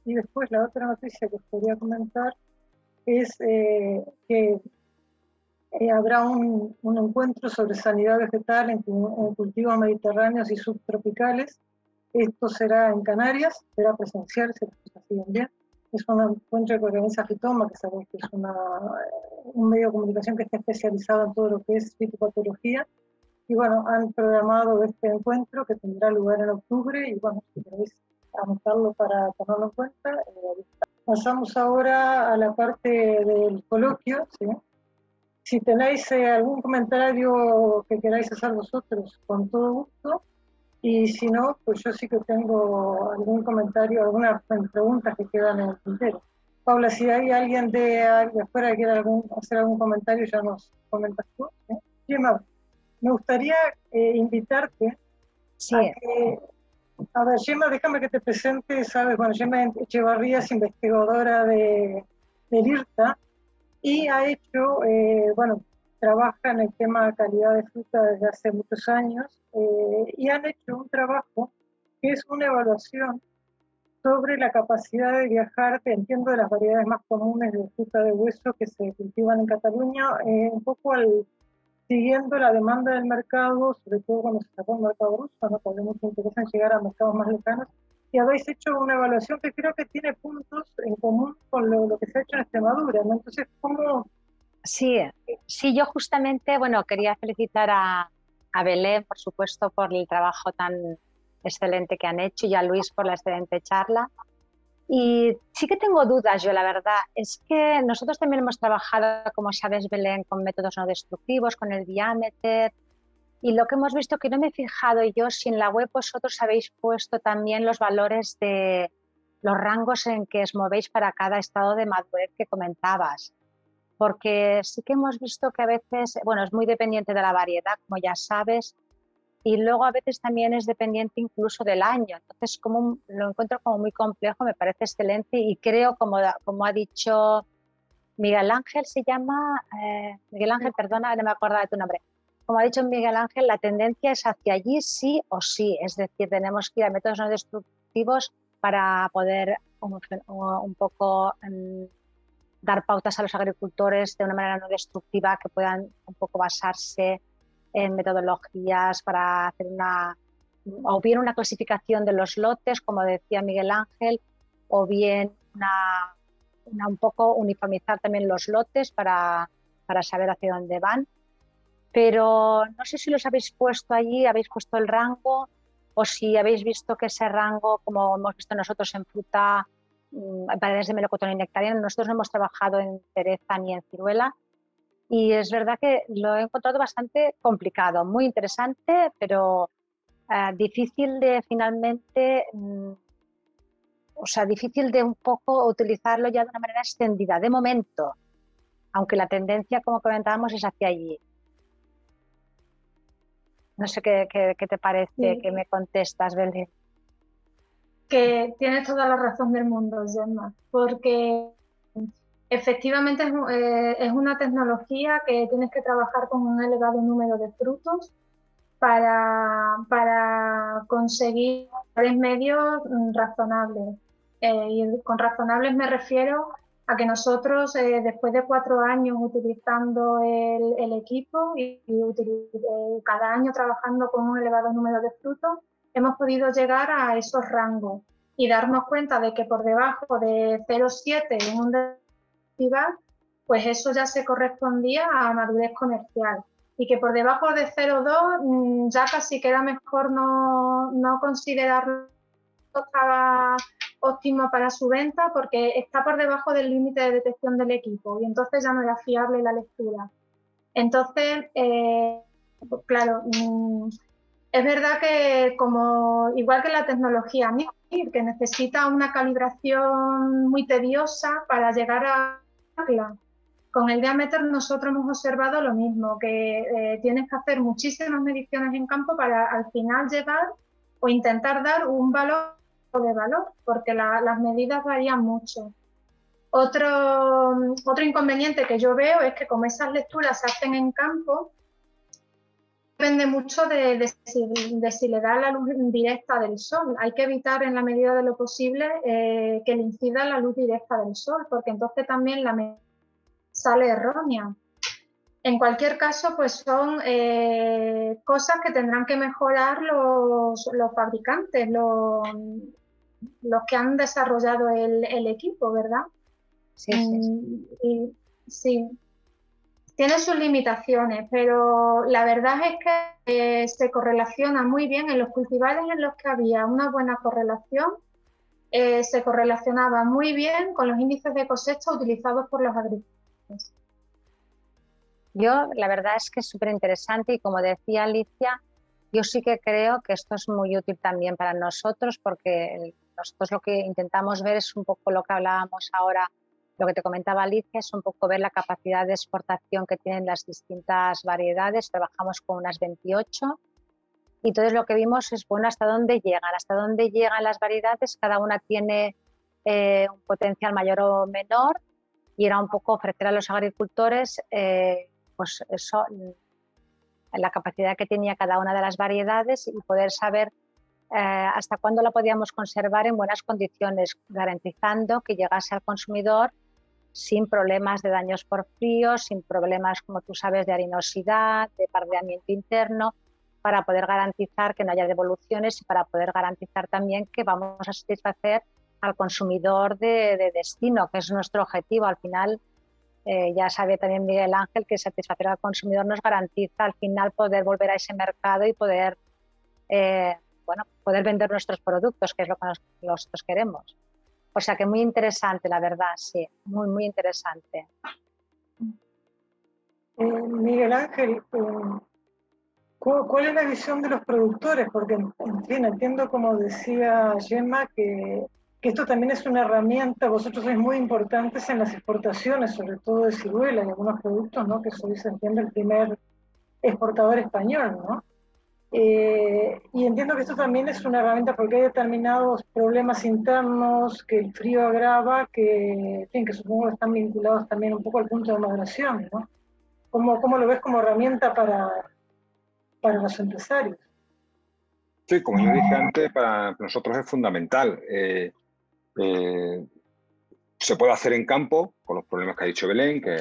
Y después la otra noticia que os podría comentar es eh, que eh, habrá un, un, encuentro sobre sanidad vegetal en, en, cultivos mediterráneos y subtropicales. Esto será en Canarias, será presencial, si las cosas siguen bien. Es un encuentro que organiza Fitoma, que que es una, un medio de comunicación que está especializado en todo lo que es fitopatología. Y bueno, han programado este encuentro que tendrá lugar en octubre y bueno, si queréis anotarlo para tomarlo en cuenta. Eh, pasamos ahora a la parte del coloquio, ¿sí? Si tenéis eh, algún comentario que queráis hacer vosotros, con todo gusto. Y si no, pues yo sí que tengo algún comentario, algunas preguntas que quedan en el tintero. Paula, si hay alguien de, afuera que quiera algún, hacer algún comentario, ya nos comentas tú. ¿eh? me gustaría eh, invitarte sí. a que... A ver, Gemma, déjame que te presente, sabes, bueno, Gemma Echevarría es investigadora de, del IRTA, y ha hecho, eh, bueno, trabaja en el tema de calidad de fruta desde hace muchos años eh, y han hecho un trabajo que es una evaluación sobre la capacidad de viajar, entiendo, de las variedades más comunes de fruta de hueso que se cultivan en Cataluña, eh, un poco al, siguiendo la demanda del mercado, sobre todo cuando se sacó el mercado ruso, ¿no? porque mucho interés en llegar a mercados más lejanos, y habéis hecho una evaluación que creo que tiene puntos en común con lo, lo que se ha hecho en Extremadura, ¿no? Entonces, ¿cómo...? Sí, sí, yo justamente, bueno, quería felicitar a, a Belén, por supuesto, por el trabajo tan excelente que han hecho y a Luis por la excelente charla. Y sí que tengo dudas yo, la verdad. Es que nosotros también hemos trabajado, como sabes, Belén, con métodos no destructivos, con el diámetro, y lo que hemos visto, que no me he fijado yo, si en la web vosotros habéis puesto también los valores de los rangos en que os movéis para cada estado de madurez que comentabas. Porque sí que hemos visto que a veces, bueno, es muy dependiente de la variedad, como ya sabes, y luego a veces también es dependiente incluso del año. Entonces, como lo encuentro como muy complejo, me parece excelente y creo, como, como ha dicho Miguel Ángel, se llama, eh, Miguel Ángel, perdona, no me acuerdo de tu nombre. Como ha dicho Miguel Ángel, la tendencia es hacia allí sí o sí, es decir, tenemos que ir a métodos no destructivos para poder un, un poco mm, dar pautas a los agricultores de una manera no destructiva que puedan un poco basarse en metodologías para hacer una, o bien una clasificación de los lotes, como decía Miguel Ángel, o bien un poco uniformizar también los lotes para, para saber hacia dónde van. Pero no sé si los habéis puesto allí, habéis puesto el rango o si habéis visto que ese rango, como hemos visto nosotros en fruta, mm, en paredes de melocotón y nectarina, nosotros no hemos trabajado en cereza ni en ciruela, y es verdad que lo he encontrado bastante complicado, muy interesante, pero eh, difícil de finalmente, mm, o sea, difícil de un poco utilizarlo ya de una manera extendida, de momento, aunque la tendencia, como comentábamos, es hacia allí. No sé qué, te parece, que me contestas, Belén. Que tienes toda la razón del mundo, Gemma, porque Efectivamente eh, es, una tecnología que tienes que trabajar con un elevado número de frutos para, para conseguir medios razonables. Eh, y con razonables me refiero a que nosotros, eh, después de cuatro años utilizando el, equipo y, cada año trabajando con un elevado número de frutos, hemos podido llegar a esos rangos y darnos cuenta de que por debajo de 0,7 en un pues eso ya se correspondía a madurez comercial. Y que por debajo de 0,2 mm, ya casi queda mejor no, no considerarlo óptimo para su venta porque está por debajo del límite de detección del equipo y entonces ya no era fiable la lectura. Entonces, eh, pues claro, mm, es verdad que como igual que la tecnología que necesita una calibración muy tediosa para llegar a con el diámetro nosotros hemos observado lo mismo, que eh, tienes que hacer muchísimas mediciones en campo para al final llevar o intentar dar un valor de valor, porque las medidas varían mucho. Otro, otro inconveniente que yo veo es que como esas lecturas se hacen en campo, depende mucho de, si, le da la luz directa del sol. Hay que evitar en la medida de lo posible eh, que le incida la luz directa del sol, porque entonces también la sale errónea. En cualquier caso, pues son eh, cosas que tendrán que mejorar los, fabricantes, los, los, que han desarrollado el, equipo, ¿verdad? Sí, sí. Sí, tiene sus limitaciones, pero la verdad es que eh, se correlaciona muy bien en los cultivares en los que había una buena correlación, eh, se correlacionaba muy bien con los índices de cosecha utilizados por los agricultores. Yo, la verdad es que es súper interesante y como decía Alicia, yo sí que creo que esto es muy útil también para nosotros porque nosotros lo que intentamos ver es un poco lo que hablábamos ahora lo que te comentaba Alicia es un poco ver la capacidad de exportación que tienen las distintas variedades. Trabajamos con unas 28 y entonces lo que vimos es, bueno, hasta dónde llegan, hasta dónde llegan las variedades. Cada una tiene eh, un potencial mayor o menor y era un poco ofrecer a los agricultores eh, pues eso, la capacidad que tenía cada una de las variedades y poder saber eh, hasta cuándo la podíamos conservar en buenas condiciones, garantizando que llegase al consumidor sin problemas de daños por frío, sin problemas, como tú sabes, de harinosidad, de pardeamiento interno, para poder garantizar que no haya devoluciones y para poder garantizar también que vamos a satisfacer al consumidor de, destino, que es nuestro objetivo. Al final, eh, ya sabe también Miguel Ángel que satisfacer al consumidor nos garantiza al final poder volver a ese mercado y poder, eh, bueno, poder vender nuestros productos, que es lo que nosotros queremos. O sea que muy interesante, la verdad, sí, muy, muy interesante. Eh, Miguel Ángel, ¿cuál, es la visión de los productores? Porque, en fin, entiendo, como decía Gemma, que, esto también es una herramienta, vosotros sois muy importantes en las exportaciones, sobre todo de ciruela y algunos productos, ¿no? Que sois, entiendo, el primer exportador español, ¿no? Eh, y entiendo que esto también es una herramienta porque hay determinados problemas internos que el frío agrava, que, que supongo que están vinculados también un poco al punto de maduración, ¿no? ¿Cómo, cómo lo ves como herramienta para, para los empresarios? Sí, como yo dije antes, para nosotros es fundamental. Eh, eh, se puede hacer en campo, con los problemas que ha dicho Belén, que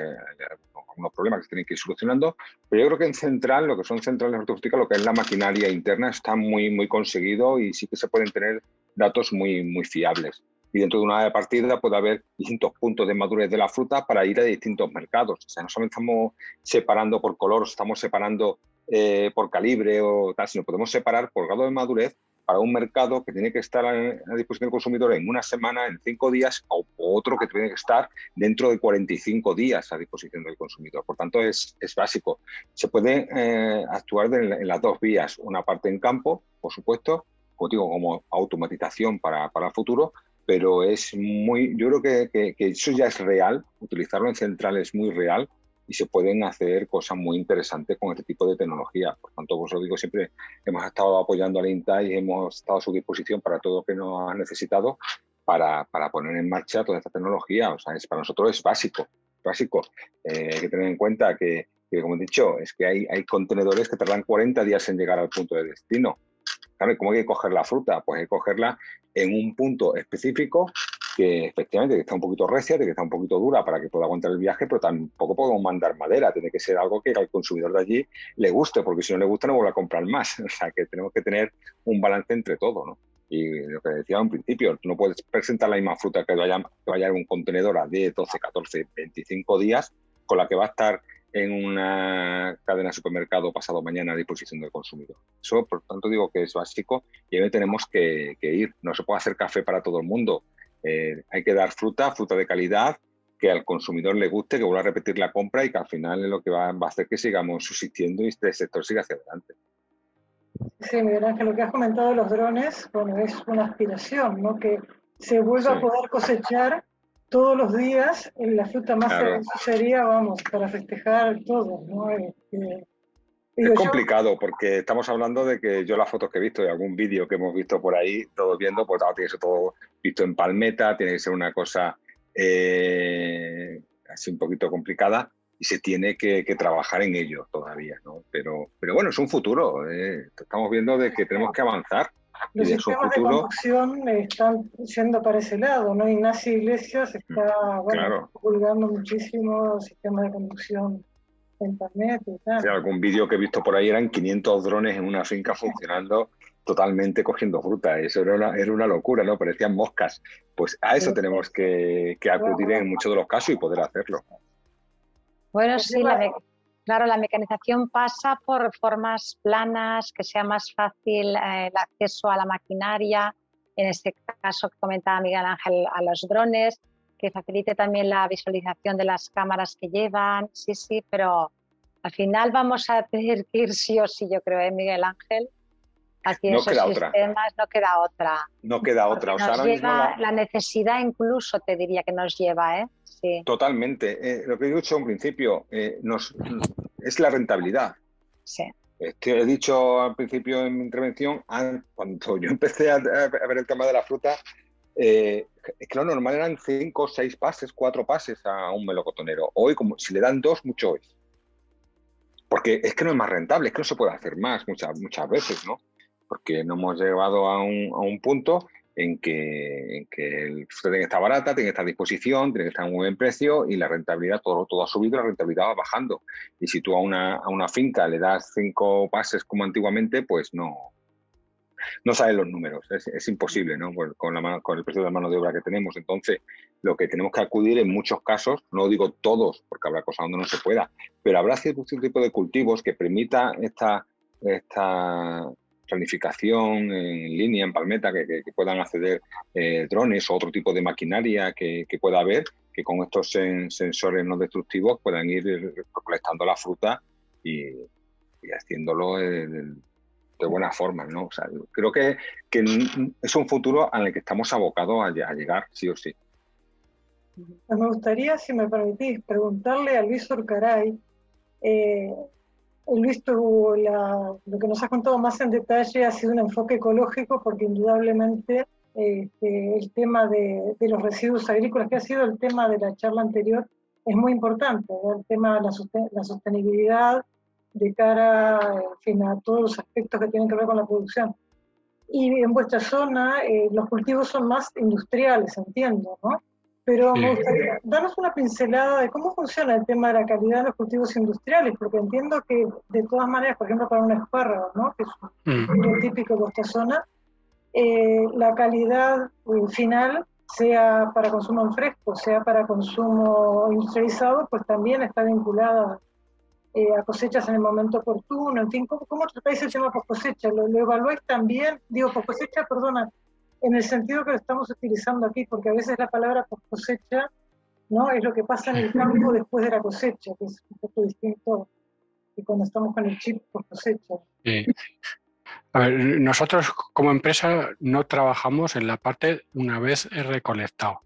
unos problemas que se tienen que ir solucionando, pero yo creo que en central, lo que son centrales hortícolas, lo que es la maquinaria interna, está muy, muy conseguido y sí que se pueden tener datos muy, muy fiables. Y dentro de una partida puede haber distintos puntos de madurez de la fruta para ir a distintos mercados. O sea, no solamente estamos separando por color, estamos separando eh, por calibre o tal, sino podemos separar por grado de madurez para un mercado que tiene que estar a, disposición del consumidor en una semana, en cinco días, o, otro que tiene que estar dentro de 45 días a disposición del consumidor. Por tanto, es, es básico. Se puede eh, actuar en, las dos vías, una parte en campo, por supuesto, como digo, como automatización para, para el futuro, pero es muy, yo creo que, que, eso ya es real, utilizarlo en central es muy real y se pueden hacer cosas muy interesantes con este tipo de tecnología. Por tanto, os lo digo siempre, hemos estado apoyando al INTA y hemos estado a su disposición para todo lo que nos ha necesitado para, para, poner en marcha toda esta tecnología. O sea, es, para nosotros es básico, básico. Eh, hay que tener en cuenta que, que, como he dicho, es que hay, hay contenedores que tardan 40 días en llegar al punto de destino. ¿Cómo hay que coger la fruta? Pues hay que cogerla en un punto específico que efectivamente está un poquito recia, que está un poquito dura para que pueda aguantar el viaje, pero tampoco podemos mandar madera, tiene que ser algo que al consumidor de allí le guste, porque si no le gusta no vuelve a comprar más. O sea, que tenemos que tener un balance entre todo, ¿no? Y lo que decía en principio, no puedes presentar la misma fruta que vaya, que vaya en un contenedor a 10, 12, 14, 25 días, con la que va a estar en una cadena de supermercado pasado mañana a disposición del consumidor. Eso, por tanto, digo que es básico y ahí tenemos que, que ir. No se puede hacer café para todo el mundo. Eh, hay que dar fruta, fruta de calidad, que al consumidor le guste, que vuelva a repetir la compra y que al final es lo que va, a hacer que sigamos subsistiendo y este sector siga hacia adelante. Sí, Miguel Ángel, lo que has comentado de los drones, bueno, es una aspiración, ¿no? Que se vuelva a poder cosechar todos los días en la fruta más claro. sería, vamos, para festejar todo, ¿no? Este, es complicado porque estamos hablando de que yo las fotos que he visto y algún vídeo que hemos visto por ahí, todos viendo, pues tiene que ser todo visto en palmeta, tiene que ser una cosa eh, así un poquito complicada y se tiene que, trabajar en ello todavía, ¿no? Pero, pero bueno, es un futuro. Eh. Estamos viendo de que tenemos que avanzar. Los sistemas de conducción están yendo para ese lado, ¿no? Ignacio Iglesias está bueno, divulgando muchísimo sistemas de conducción internet algún vídeo que he visto por ahí eran 500 drones en una finca funcionando totalmente cogiendo fruta. Eso era una, era una locura, ¿no? Parecían moscas. Pues a eso tenemos que, acudir en muchos de los casos y poder hacerlo. Bueno, pues sí, claro, la mecanización pasa por formas planas, que sea más fácil eh, el acceso a la maquinaria, en este caso que comentaba Miguel Ángel, a los drones, que facilite también la visualización de las cámaras que llevan, sí, sí, pero al final vamos a tener que ir sí o sí, yo creo, ¿eh, Miguel Ángel? Aquí no queda otra. no queda otra. No queda otra. la... necesidad incluso te diría que nos lleva, ¿eh? Sí. Totalmente. Eh, lo que he dicho en principio eh, nos, es la rentabilidad. Sí. he dicho al principio en mi intervención, cuando yo empecé a, ver el tema de la fruta, eh, es que lo normal eran cinco, seis pases, cuatro pases a un melocotonero. Hoy, como si le dan dos, mucho es. Porque es que no es más rentable, es que no se puede hacer más muchas, muchas veces, ¿no? Porque no hemos llegado a un, punto en que, en que el tiene que estar barata, tiene que estar a disposición, tiene que estar a un buen precio y la rentabilidad, todo, todo ha subido, la rentabilidad va bajando. Y si tú a una, a una finca le das cinco pases como antiguamente, pues no, no saben los números, es, imposible ¿no? con, la, con el precio de la mano de obra que tenemos. Entonces, lo que tenemos que acudir en muchos casos, no digo todos, porque habrá cosas donde no se pueda, pero habrá cierto tipo de cultivos que permita esta, esta planificación en línea, en palmeta, que, puedan acceder eh, drones o otro tipo de maquinaria que, pueda haber, que con estos sensores no destructivos puedan ir recolectando la fruta y, haciéndolo en, de buena forma, ¿no? O sea, creo que, que, es un futuro al que estamos abocados a, llegar, sí o sí. Pues me gustaría, si me permitís, preguntarle a Luis Orcaray, eh, Luis, lo que nos has contado más en detalle ha sido un enfoque ecológico porque indudablemente este, el tema de, los residuos agrícolas, que ha sido el tema de la charla anterior, es muy importante, el tema de la, sostenibilidad de cara a todos los aspectos que tienen que ver con la producción. Y en vuestra zona eh, los cultivos son más industriales, entiendo, ¿no? Pero me gustaría, danos una pincelada de cómo funciona el tema de la calidad de los cultivos industriales, porque entiendo que de todas maneras, por ejemplo, para un espárrago, ¿no? que es un mm. típico de vuestra zona, eh, la calidad eh, final, sea para consumo en fresco, sea para consumo industrializado, pues también está vinculada eh, a cosechas en el momento oportuno, en fin, ¿cómo, cómo tratáis el tema post cosecha? ¿Lo, ¿Lo, evaluáis también? Digo, post cosecha, perdona, en el sentido que lo estamos utilizando aquí, porque a veces la palabra post cosecha ¿no? es lo que pasa en el campo después de la cosecha, que es un poco distinto que cuando estamos con el chip post cosecha. A ver, nosotros como empresa no trabajamos en la parte una vez recolectado.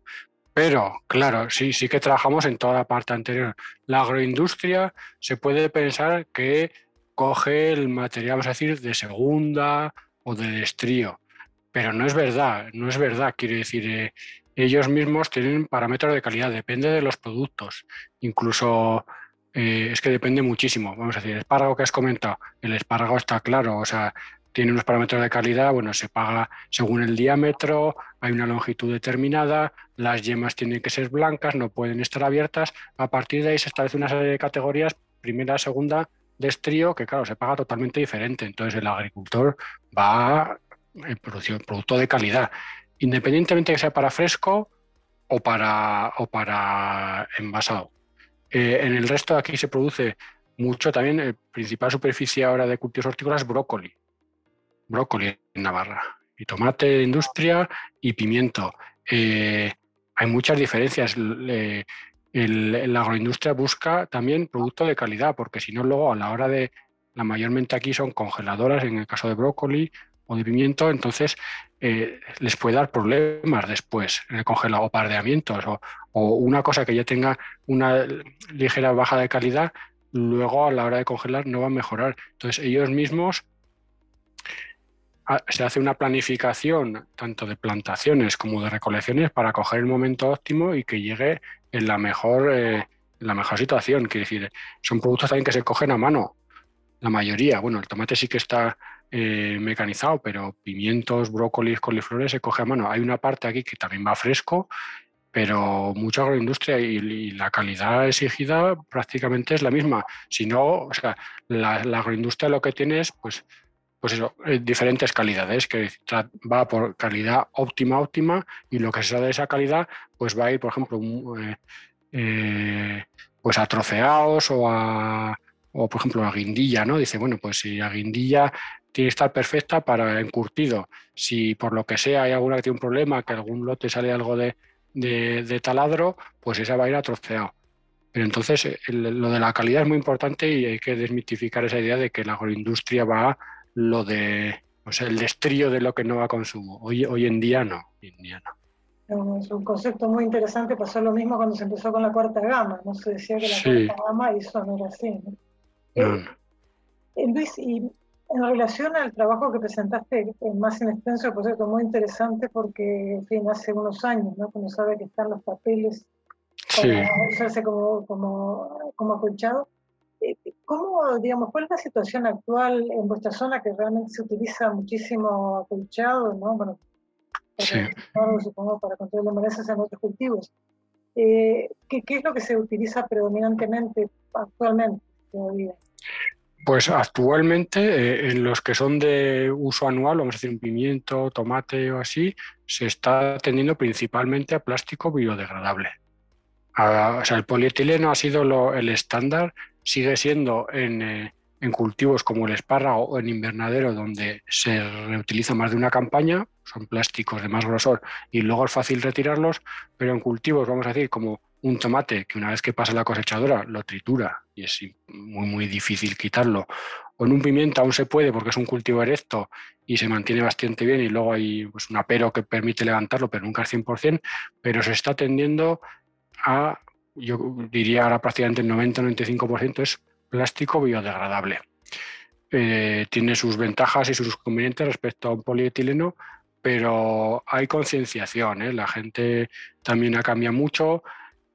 Pero, claro, sí, sí que trabajamos en toda la parte anterior. La agroindustria se puede pensar que coge el material, vamos a decir, de segunda o de destrío. Pero no es verdad, no es verdad. Quiere decir, eh, ellos mismos tienen parámetros de calidad, depende de los productos. Incluso eh, es que depende muchísimo. Vamos a decir, el espárrago que has comentado, el espárrago está claro, o sea, tiene unos parámetros de calidad, bueno, se paga según el diámetro, hay una longitud determinada, las yemas tienen que ser blancas, no pueden estar abiertas. A partir de ahí se establece una serie de categorías, primera, segunda, de estrío, que claro, se paga totalmente diferente. Entonces el agricultor va producción, producto de calidad, independientemente que sea para fresco o para, o para envasado. Eh, en el resto de aquí se produce mucho también, la principal superficie ahora de cultivos hortícolas es brócoli brócoli en Navarra, y tomate de industria y pimiento. Eh, hay muchas diferencias. la agroindustria busca también producto de calidad, porque si no, luego a la hora de, la mayormente aquí son congeladoras, en el caso de brócoli o de pimiento, entonces eh, les puede dar problemas después en el congelado o pardeamientos o, o, una cosa que ya tenga una ligera baja de calidad, luego a la hora de congelar no va a mejorar. Entonces ellos mismos se hace una planificación tanto de plantaciones como de recolecciones para coger el momento óptimo y que llegue en la mejor, eh, la mejor situación. Quiere decir, son productos también que se cogen a mano, la mayoría. Bueno, el tomate sí que está eh, mecanizado, pero pimientos, brócolis, coliflores se coge a mano. Hay una parte aquí que también va fresco, pero mucha agroindustria y, la calidad exigida prácticamente es la misma. Si no, o sea, la, la agroindustria lo que tiene es, pues, pues eso, eh, diferentes calidades, que va por calidad óptima, óptima, y lo que sea de esa calidad, pues va a ir, por ejemplo, eh, eh, pues a troceados o a, o por ejemplo, a guindilla, ¿no? Dice, bueno, pues si a guindilla tiene que estar perfecta para encurtido. Si por lo que sea hay alguna que tiene un problema, que algún lote sale algo de, de, taladro, pues esa va a ir a troceado. Pero entonces lo de la calidad es muy importante y hay que desmitificar esa idea de que la agroindustria va a lo de, o sea, el destrío de lo que no va a consumo. Hoy, hoy en día no, en día no. Es un concepto muy interesante, pasó lo mismo cuando se empezó con la cuarta gama, no se decía que la cuarta gama y eso no era así. ¿no? Eh, eh, Luis, y en relación al trabajo que presentaste más en extenso, por cierto, muy interesante porque, en fin, hace unos años, ¿no? Cuando sabe que están los papeles para usarse como, como, como acolchado, ¿Cómo, digamos, cuál es la situación actual en vuestra zona que realmente se utiliza muchísimo acolchado, ¿no? Bueno, para, supongo, para control de malezas en otros cultivos. Eh, ¿qué, ¿qué, es lo que se utiliza predominantemente actualmente todavía? Pues actualmente eh, en los que son de uso anual, vamos a decir un pimiento, tomate o así, se está atendiendo principalmente a plástico biodegradable. o sea, el polietileno ha sido lo, el estándar sigue siendo eh, en, cultivos como el espárrago o en invernadero donde se reutiliza más de una campaña, son plásticos de más grosor y luego es fácil retirarlos, pero en cultivos, vamos a decir, como un tomate que una vez que pasa la cosechadora lo tritura y es muy, muy difícil quitarlo, o en un pimiento aún se puede porque es un cultivo erecto y se mantiene bastante bien y luego hay pues, un apero que permite levantarlo, pero nunca al 100%, pero se está tendiendo a yo diría ahora prácticamente el 90-95% es plástico biodegradable. eh, tiene sus ventajas y sus inconvenientes respecto a un polietileno, pero hay concienciación, ¿eh? la gente también ha cambiado mucho.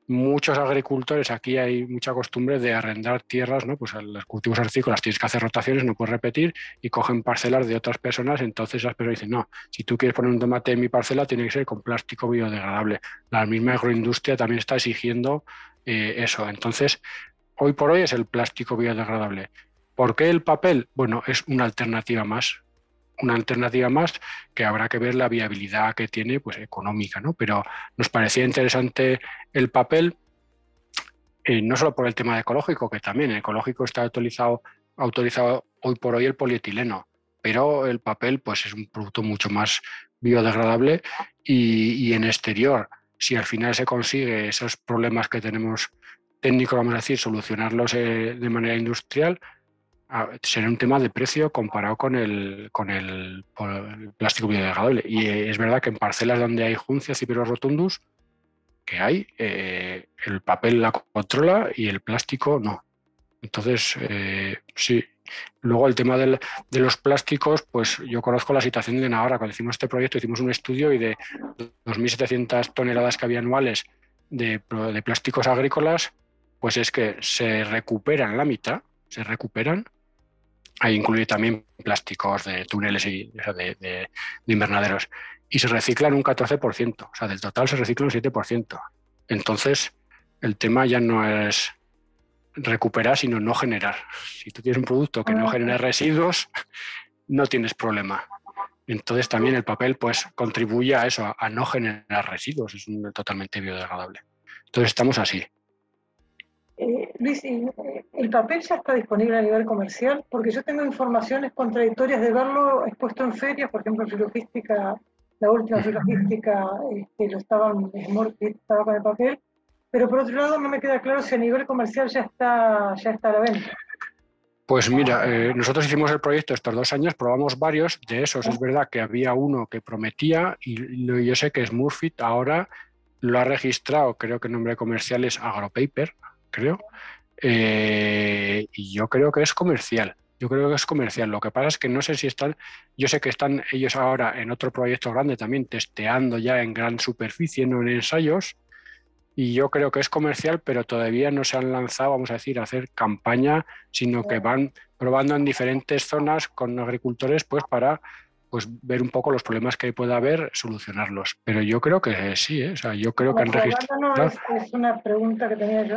Muchos agricultores, aquí hay mucha costumbre de arrendar tierras, ¿no? Pues los cultivos hortícolas tienes que hacer rotaciones, no puedes repetir, y cogen parcelas de otras personas, entonces esas personas dicen, no, si tú quieres poner un tomate en mi parcela, tiene que ser con plástico biodegradable. La misma agroindustria también está exigiendo eh, eso. Entonces, hoy por hoy es el plástico biodegradable. ¿Por qué el papel? Bueno, es una alternativa más, una alternativa más que habrá que ver la viabilidad que tiene pues económica, ¿no? Pero nos parecía interesante el papel, eh, no solo por el tema ecológico, que también ecológico está autorizado, autorizado hoy por hoy el polietileno, pero el papel pues es un producto mucho más biodegradable y, en exterior, si al final se consigue esos problemas que tenemos técnicos, vamos a decir, solucionarlos eh, de manera industrial, será un tema de precio comparado con el, con el, plástico biodegradable. Y es verdad que en parcelas donde hay juncias y rotundus, que hay, eh, el papel la controla y el plástico no. Entonces, eh, sí. Luego el tema de los plásticos, pues yo conozco la situación de Navarra. Cuando hicimos este proyecto hicimos un estudio y de 2.700 toneladas que había anuales de, de plásticos agrícolas, pues es que se recuperan la mitad, se recuperan Ahí incluye también plásticos de túneles y de, invernaderos. Y se reciclan un 14%, o sea, del total se recicla un 7%. Entonces, el tema ya no es recuperar, sino no generar. Si tú tienes un producto que no ah, genera residuos, no tienes problema. Entonces también el papel pues contribuye a eso, a, no generar residuos, es totalmente biodegradable. Entonces estamos así. Eh, Luis, ¿el papel ya está disponible a nivel comercial? Porque yo tengo informaciones contradictorias de verlo expuesto en ferias, por ejemplo, Filogística, la última Filogística este, lo estaban, estaba con el papel, pero por otro lado no me queda claro si a nivel comercial ya está, ya está a la venta. Pues mira, eh, nosotros hicimos el proyecto estos dos años, probamos varios de esos. Es verdad que había uno que prometía y yo sé que es Smurfit ahora lo ha registrado, creo que el nombre comercial es Agropaper, creo. Eh, y yo creo que es comercial. Yo creo que es comercial. Lo que pasa es que no sé si están, yo sé que están ellos ahora en otro proyecto grande también testeando ya en gran superficie, no en ensayos. Y yo creo que es comercial, pero todavía no se han lanzado, vamos a decir, a hacer campaña, sino que van probando en diferentes zonas con agricultores, pues para pues ver un poco los problemas que pueda haber, solucionarlos. Pero yo creo que sí, ¿eh? o sea, yo creo que han registrado. es, una pregunta que tenía yo.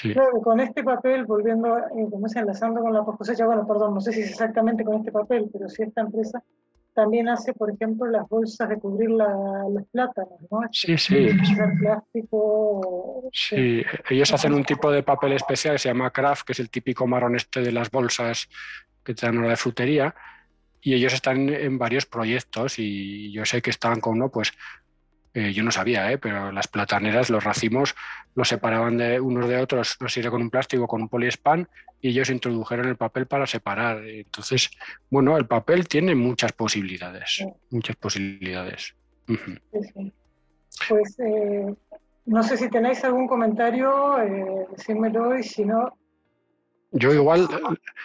Claro, con este papel, volviendo, eh, como se enlazando con la cosecha, bueno, perdón, no sé si es exactamente con este papel, pero sí esta empresa también hace, por ejemplo, las bolsas de cubrir los plátanos, ¿no? Sí, sí. plástico. Sí, ellos hacen un tipo de papel especial que se llama craft, que es el típico marrón este de las bolsas que te dan hora de frutería. Y ellos están en varios proyectos y yo sé que estaban con uno, pues eh, yo no sabía, ¿eh? pero las plataneras, los racimos, los separaban de unos de otros, los sirve con un plástico, con un poliespan, y ellos introdujeron el papel para separar. Entonces, bueno, el papel tiene muchas posibilidades, muchas posibilidades. Pues eh, no sé si tenéis algún comentario, eh, decídmelo, y si no, yo igual,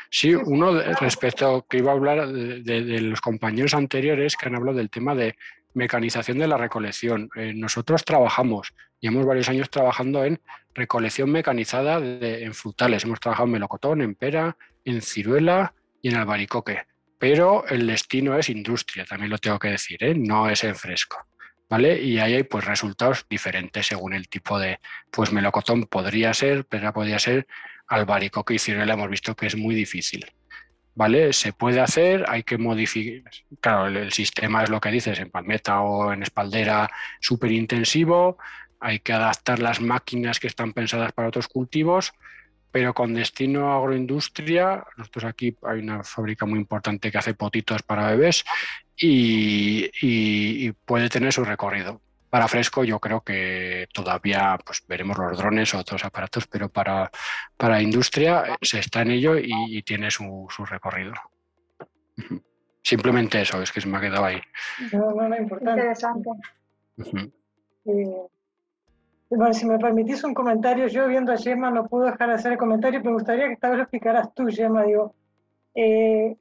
sí, uno respecto que iba a hablar de, los compañeros anteriores que han hablado del tema de mecanización de la recolección. Eh, nosotros trabajamos, llevamos varios años trabajando en recolección mecanizada en frutales. Hemos trabajado en melocotón, en pera, en ciruela y en albaricoque. Pero el destino es industria, también lo tengo que decir, ¿eh? no es en fresco. ¿Vale? Y ahí hay pues resultados diferentes según el tipo de, pues melocotón podría ser, pera podría ser, albaricoque y ciruela hemos visto que es muy difícil. ¿Vale? Se puede hacer, hay que modificar, claro, el, sistema es lo que dices, en palmeta o en espaldera súper intensivo, hay que adaptar las máquinas que están pensadas para otros cultivos, pero con destino a agroindustria, nosotros aquí hay una fábrica muy importante que hace potitos para bebés y puede tener su recorrido. Para fresco yo creo que todavía pues, veremos los drones o otros aparatos, pero para, para industria eh, se está en ello y, tiene su, recorrido. Simplemente eso, es que se me ha quedado ahí. No, no, no, importante. Interesante. bueno, si me permitís un comentario, yo viendo a Gemma no puedo dejar de hacer el comentario, pero me gustaría que esta vez lo explicaras tú, Gemma. Digo, Eh,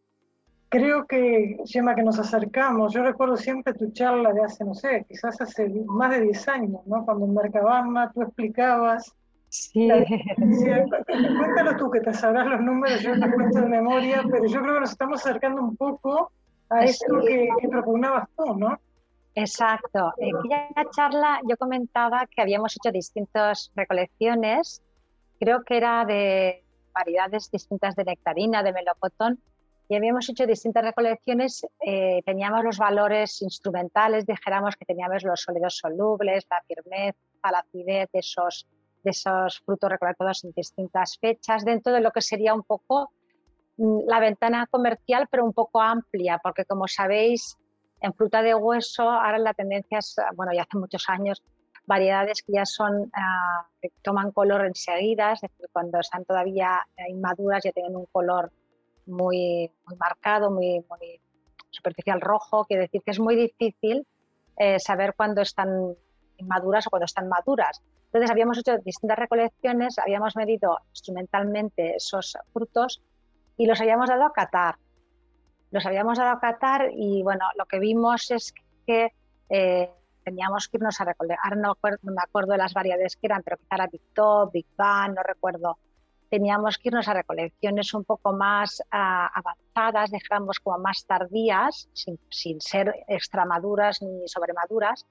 creo que, Gemma, que nos acercamos. Yo recuerdo siempre tu charla de hace, no sé, quizás hace más de 10 años, ¿no? Cuando en tú explicabas. Sí. cuéntalo tú, que te sabrás los números, yo te cuento de memoria, pero yo creo que nos estamos acercando un poco a esto que, que propugnabas tú, ¿no? Exacto. En aquella charla yo comentaba que habíamos hecho distintas recolecciones, creo que era de variedades distintas de nectarina, de melocotón, y habíamos hecho distintas recolecciones, eh, teníamos los valores instrumentales, dijéramos que teníamos los sólidos solubles, la firmeza, la acidez de esos, de esos frutos recolectados en distintas fechas, dentro de lo que sería un poco mm, la ventana comercial, pero un poco amplia, porque como sabéis, en fruta de hueso, ahora la tendencia es, bueno, ya hace muchos años, variedades que ya son, ah, que toman color enseguida, es decir, cuando están todavía inmaduras ya tienen un color muy, muy marcado, muy, muy, superficial rojo, quiere decir que es muy difícil eh, saber cuándo están inmaduras o cuando están maduras. Entonces habíamos hecho distintas recolecciones, habíamos medido instrumentalmente esos frutos y los habíamos dado a catar los habíamos dado a catar y bueno, lo que vimos es que eh, teníamos que irnos a recolectar, no, me acuerdo de las variedades que eran, pero quizá era Big Top, Big Bang, no recuerdo. Teníamos que irnos a recolecciones un poco más ah, avanzadas, dejamos como más tardías, sin, sin ser extramaduras ni sobremaduras,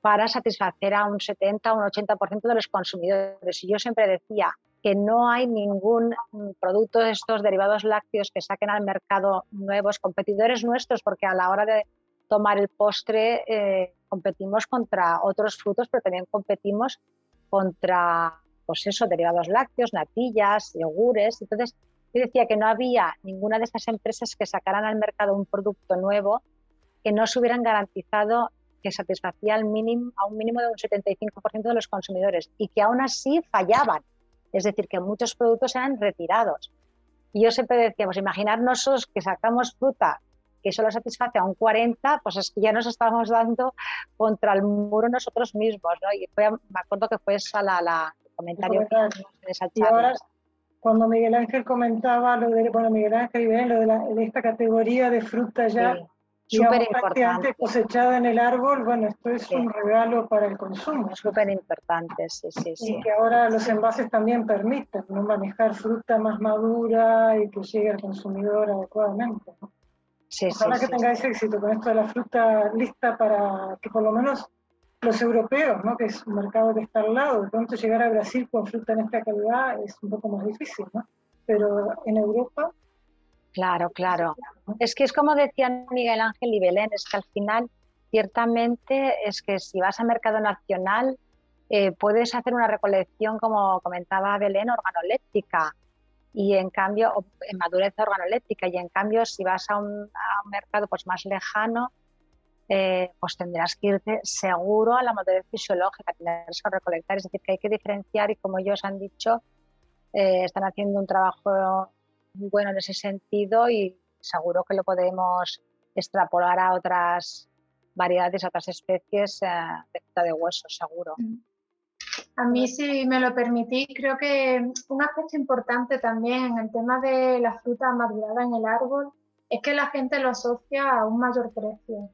para satisfacer a un 70 o un 80% de los consumidores. Y yo siempre decía, que no hay ningún mm, producto de estos derivados lácteos que saquen al mercado nuevos competidores nuestros, porque a la hora de tomar el postre eh, competimos contra otros frutos, pero también competimos contra, pues eso, derivados lácteos, natillas, yogures. Entonces, yo decía que no había ninguna de estas empresas que sacaran al mercado un producto nuevo que no se hubieran garantizado que satisfacía al mínimo, a un mínimo de un 75% de los consumidores y que aún así fallaban es decir, que muchos productos eran retirados. Y yo siempre decía, pues imaginarnos que sacamos fruta que solo satisface a un 40, pues es que ya nos estamos dando contra el muro nosotros mismos, ¿no? Y me acuerdo que fue esa la, la comentario de esa charla. Y ahora, cuando Miguel Ángel comentaba lo de, bueno, Miguel Ángel lo de, la, de esta categoría de fruta ya súper importante. cosechada en el árbol, bueno, esto es un regalo para el consumo. Súper importante, sí, sí, sí. Y que ahora los envases también permiten ¿no? manejar fruta más madura y que llegue al consumidor adecuadamente. ¿no? Sí, Ojalá que tengáis éxito con esto de la fruta lista para que por lo menos los europeos, ¿no? que es un mercado que está al lado, de pronto llegar a Brasil con fruta en esta calidad es un poco más difícil, ¿no? pero en Europa Claro, claro. Es que es como decían Miguel Ángel y Belén, es que al final, ciertamente, es que si vas a mercado nacional, eh, puedes hacer una recolección, como comentaba Belén, organoléptica, y en cambio, en madurez organoléptica, y en cambio, si vas a un, mercado pues, más lejano, eh, pues tendrás que irte seguro a la madurez fisiológica, tendrás que recolectar, es decir, que hay que diferenciar y como ellos han dicho, eh, están haciendo un trabajo bueno en ese sentido y seguro que lo podemos extrapolar a otras variedades, a otras especies eh, de de hueso, seguro. Mm. A mí, si me lo permitís, creo que un aspecto importante también en el tema de la fruta madurada en el árbol es que la gente lo asocia a un mayor precio.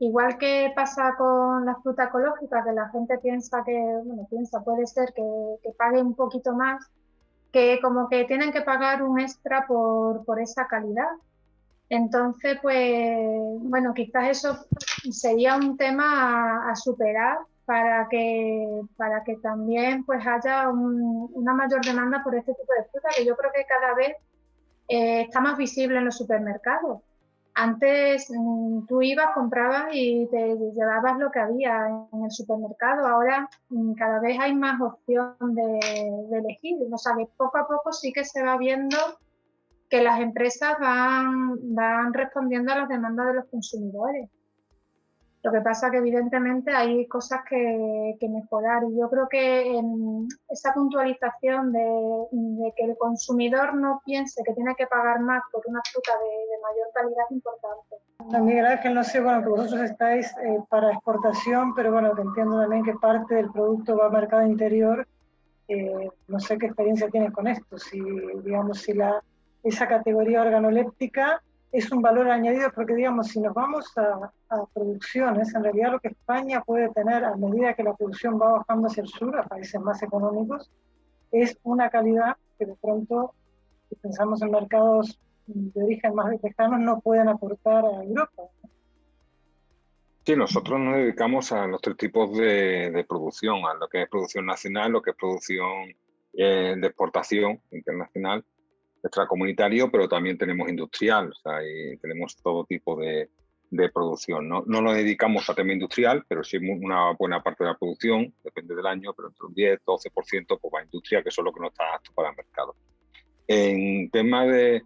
Igual que pasa con la fruta ecológica, que la gente piensa que, bueno, piensa, puede ser que, que pague un poquito más, que como que tienen que pagar un extra por, por esa calidad. Entonces, pues, bueno, quizás eso sería un tema a, superar para que, para que también pues haya una mayor demanda por este tipo de fruta, que yo creo que cada vez eh, está más visible en los supermercados. Antes mm, tú ibas, comprabas y te llevabas lo que había en el supermercado. Ahora mm, cada vez hay más opción de, elegir. O sea que poco a poco sí que se va viendo que las empresas van, van respondiendo a las demandas de los consumidores. Lo que pasa que evidentemente hay cosas que, mejorar y yo creo que en esa puntualización de, que el consumidor no piense que tiene que pagar más por una fruta de, mayor calidad importante. Miguel Ángel, no sé, bueno, que vosotros estáis eh, para exportación, pero bueno, que entiendo también que parte del producto va a mercado interior. Eh, no sé qué experiencia tienes con esto, si digamos si la esa categoría organoléptica es un valor añadido porque, digamos, si nos vamos a, producciones, en realidad lo que España puede tener a medida que la producción va bajando hacia el sur, a países más económicos, es una calidad que de pronto, si pensamos en mercados de origen más lejanos, no pueden aportar a Europa. Sí, nosotros nos dedicamos a los tres tipos de, producción, a lo que es producción nacional, lo que es producción eh, de exportación internacional extracomunitario, pero también tenemos industrial, o sea, y tenemos todo tipo de, producción. ¿no? no nos dedicamos a tema industrial, pero sí una buena parte de la producción, depende del año, pero entre un 10, 12% pues va a industria, que es lo que no está apto para el mercado. En tema de,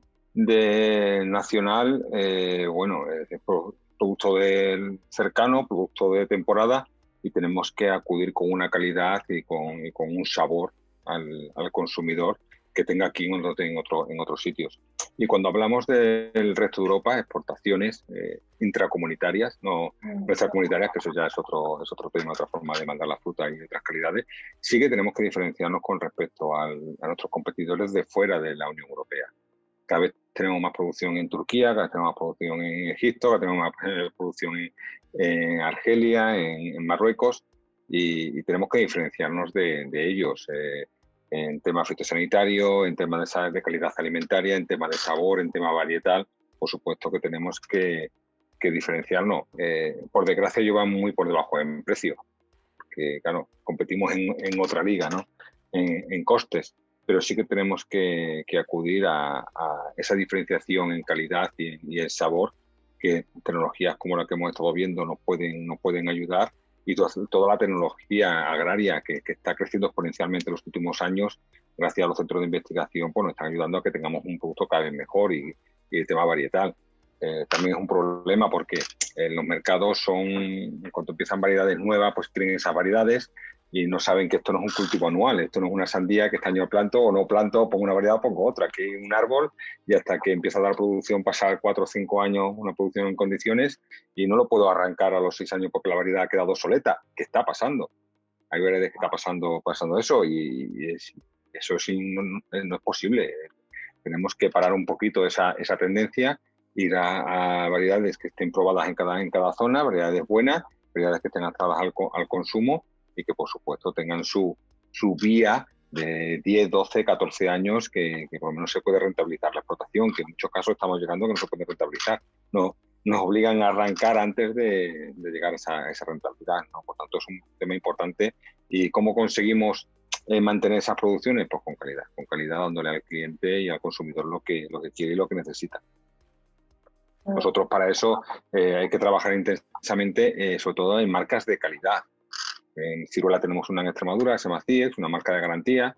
nacional, eh, bueno, es producto del cercano, producto de temporada, y tenemos que acudir con una calidad y con, y con un sabor al consumidor que tenga aquí en, otro, en otros sitios. Y cuando hablamos del resto de Europa, exportaciones eh, intracomunitarias, no mm. extracomunitarias, que eso ya es otro, es otro tema, otra forma de mandar la fruta y otras calidades, sí que tenemos que diferenciarnos con respecto a nuestros competidores de fuera de la Unión Europea. Cada vez tenemos más producción en Turquía, cada vez tenemos más producción en Egipto, cada vez tenemos más eh, producción en, Argelia, en, Marruecos, y, tenemos que diferenciarnos de, ellos. Eh, en temas fitosanitario, en temas de, calidad alimentaria, en temas de sabor, en tema varietal, por supuesto que tenemos que, que diferenciarnos. Eh, por desgracia, yo van muy por debajo en precio, que claro, competimos en, otra liga, ¿no? En, costes, pero sí que tenemos que, acudir a, a, esa diferenciación en calidad y, y, en sabor que tecnologías como la que hemos estado viendo nos pueden, nos pueden ayudar y toda, la tecnología agraria que, está creciendo exponencialmente en los últimos años, gracias a los centros de investigación, pues nos están ayudando a que tengamos un producto cada vez mejor y, el tema varietal. Eh, también es un problema porque en los mercados son, cuando empiezan variedades nuevas, pues tienen esas variedades y no saben que esto no es un cultivo anual, esto no es una sandía que este año planto o no planto, pongo una variedad pongo otra, que un árbol y hasta que empieza a dar producción pasar cuatro o cinco años una producción en condiciones y no lo puedo arrancar a los seis años porque la variedad ha quedado soleta, ¿qué está pasando? Hay variedades que está pasando, pasando eso y, eso no, es posible. Tenemos que parar un poquito esa, esa tendencia, ir a, variedades que estén probadas en cada, en cada zona, variedades buenas, variedades que estén adaptadas al, al consumo y que por supuesto tengan su, su vía de 10, 12, 14 años que, por lo menos se puede rentabilizar la explotación, que en muchos casos estamos llegando que no se puede rentabilizar. No, nos obligan a arrancar antes de, llegar a esa, esa, rentabilidad. ¿no? Por tanto, es un tema importante. ¿Y cómo conseguimos eh, mantener esas producciones? Pues con calidad, con calidad dándole al cliente y al consumidor lo que, lo que quiere y lo que necesita. Nosotros para eso eh, hay que trabajar intensamente, eh, sobre todo en marcas de calidad. En Ciruela tenemos una en Extremadura, que se una marca de garantía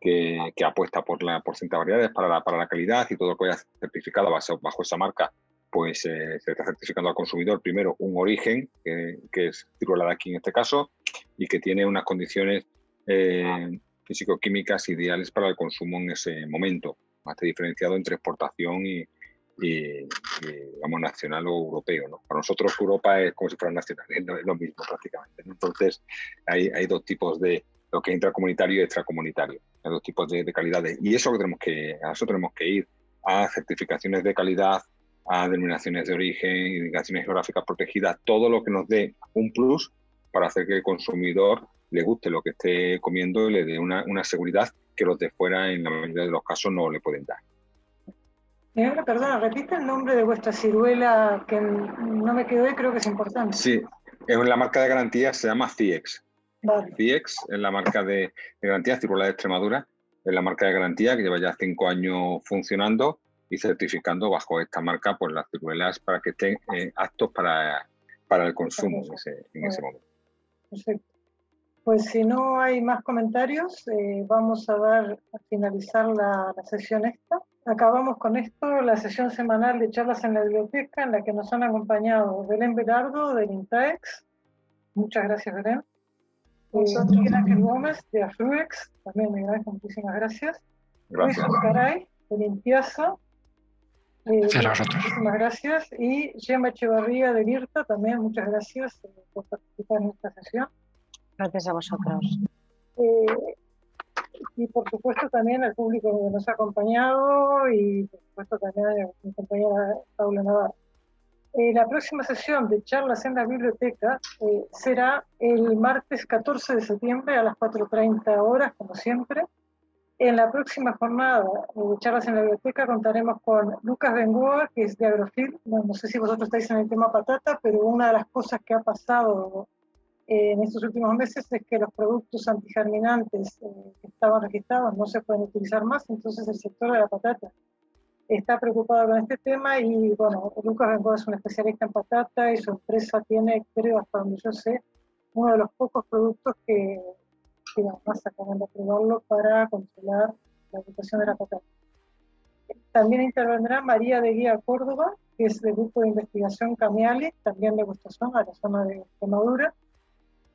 que, apuesta por, la, por variedades para la, calidad y todo lo que haya certificado bajo, bajo esa marca, pues eh, se está certificando al consumidor primero un origen, que es Ciruela de aquí en este caso, y que tiene unas condiciones eh, físico-químicas ideales para el consumo en ese momento, más diferenciado entre exportación y, y, digamos, nacional o europeo. ¿no? Para nosotros Europa es como si fuera nacional, es lo mismo prácticamente. Entonces, hay, hay, dos tipos de lo que es intracomunitario y extracomunitario, hay dos tipos de, calidades. Y eso que tenemos que, a eso tenemos que ir, a certificaciones de calidad, a denominaciones de origen, indicaciones geográficas protegidas, todo lo que nos dé un plus para hacer que el consumidor le guste lo que esté comiendo y le dé una, una seguridad que los de fuera en la mayoría de los casos no le pueden dar. Perdona, repite el nombre de vuestra ciruela que no me quedó y creo que es importante. Sí, es la marca de garantía, se llama CIEX. CIEX es la marca de, garantía, ciruela de Extremadura, es la marca de garantía que lleva ya cinco años funcionando y certificando bajo esta marca pues, las ciruelas para que estén eh, aptos para, para el consumo en ese, en ese momento. Perfecto. Pues si no hay más comentarios, eh, vamos a dar a finalizar la, la, sesión esta. Acabamos con esto, la sesión semanal de charlas en la biblioteca, en la que nos han acompañado Belén Belardo del INTAEX. Muchas gracias, Belén. Nosotros. Eh, Ángel Gómez de Afluex, también me agradezco, muchísimas gracias. Gracias. Luis Caray de Limpieza. Eh, Muchísimas gracias. Y Gemma Echevarría de IRTA, también muchas gracias eh, por participar en esta sesión. Gracias a vosotros. Eh, y por supuesto también al público que nos ha acompañado y por supuesto también a mi compañera Paula Navarro. Eh, la próxima sesión de charlas en la biblioteca eh, será el martes 14 de septiembre a las 4.30 horas, como siempre. En la próxima jornada de charlas en la biblioteca contaremos con Lucas Bengoa, que es de Agrofil. no sé si vosotros estáis en el tema patata, pero una de las cosas que ha pasado en estos últimos meses es que los productos antigerminantes eh, que estaban registrados no se pueden utilizar más, entonces el sector de la patata está preocupado con este tema y bueno, Lucas Bengoa es un especialista en patata y su empresa tiene, creo hasta donde yo sé, uno de los pocos productos que, además acaban de probarlo para controlar la ocupación de la patata. También intervendrá María de Guía Córdoba, que es del grupo de investigación Camiali, también de vuestra zona, la zona de Extremadura,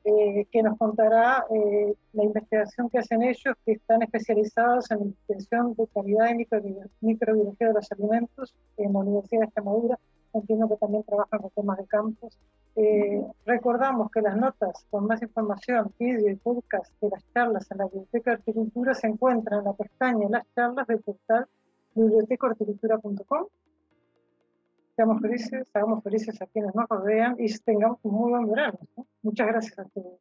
eh, que nos contará eh, la investigación que hacen ellos, que están especializados en la investigación de calidad y microbiología de los alimentos en la Universidad de Extremadura. Entiendo que también trabajan con temas de campos. Eh, recordamos que las notas con más información, vídeo y podcast de las charlas en la Biblioteca de Horticultura se encuentran en la pestaña Las charlas del portal bibliotecahorticultura.com seamos felices, hagamos felices a quienes nos rodean y tengamos un muy buen verano. Muchas gracias a todos.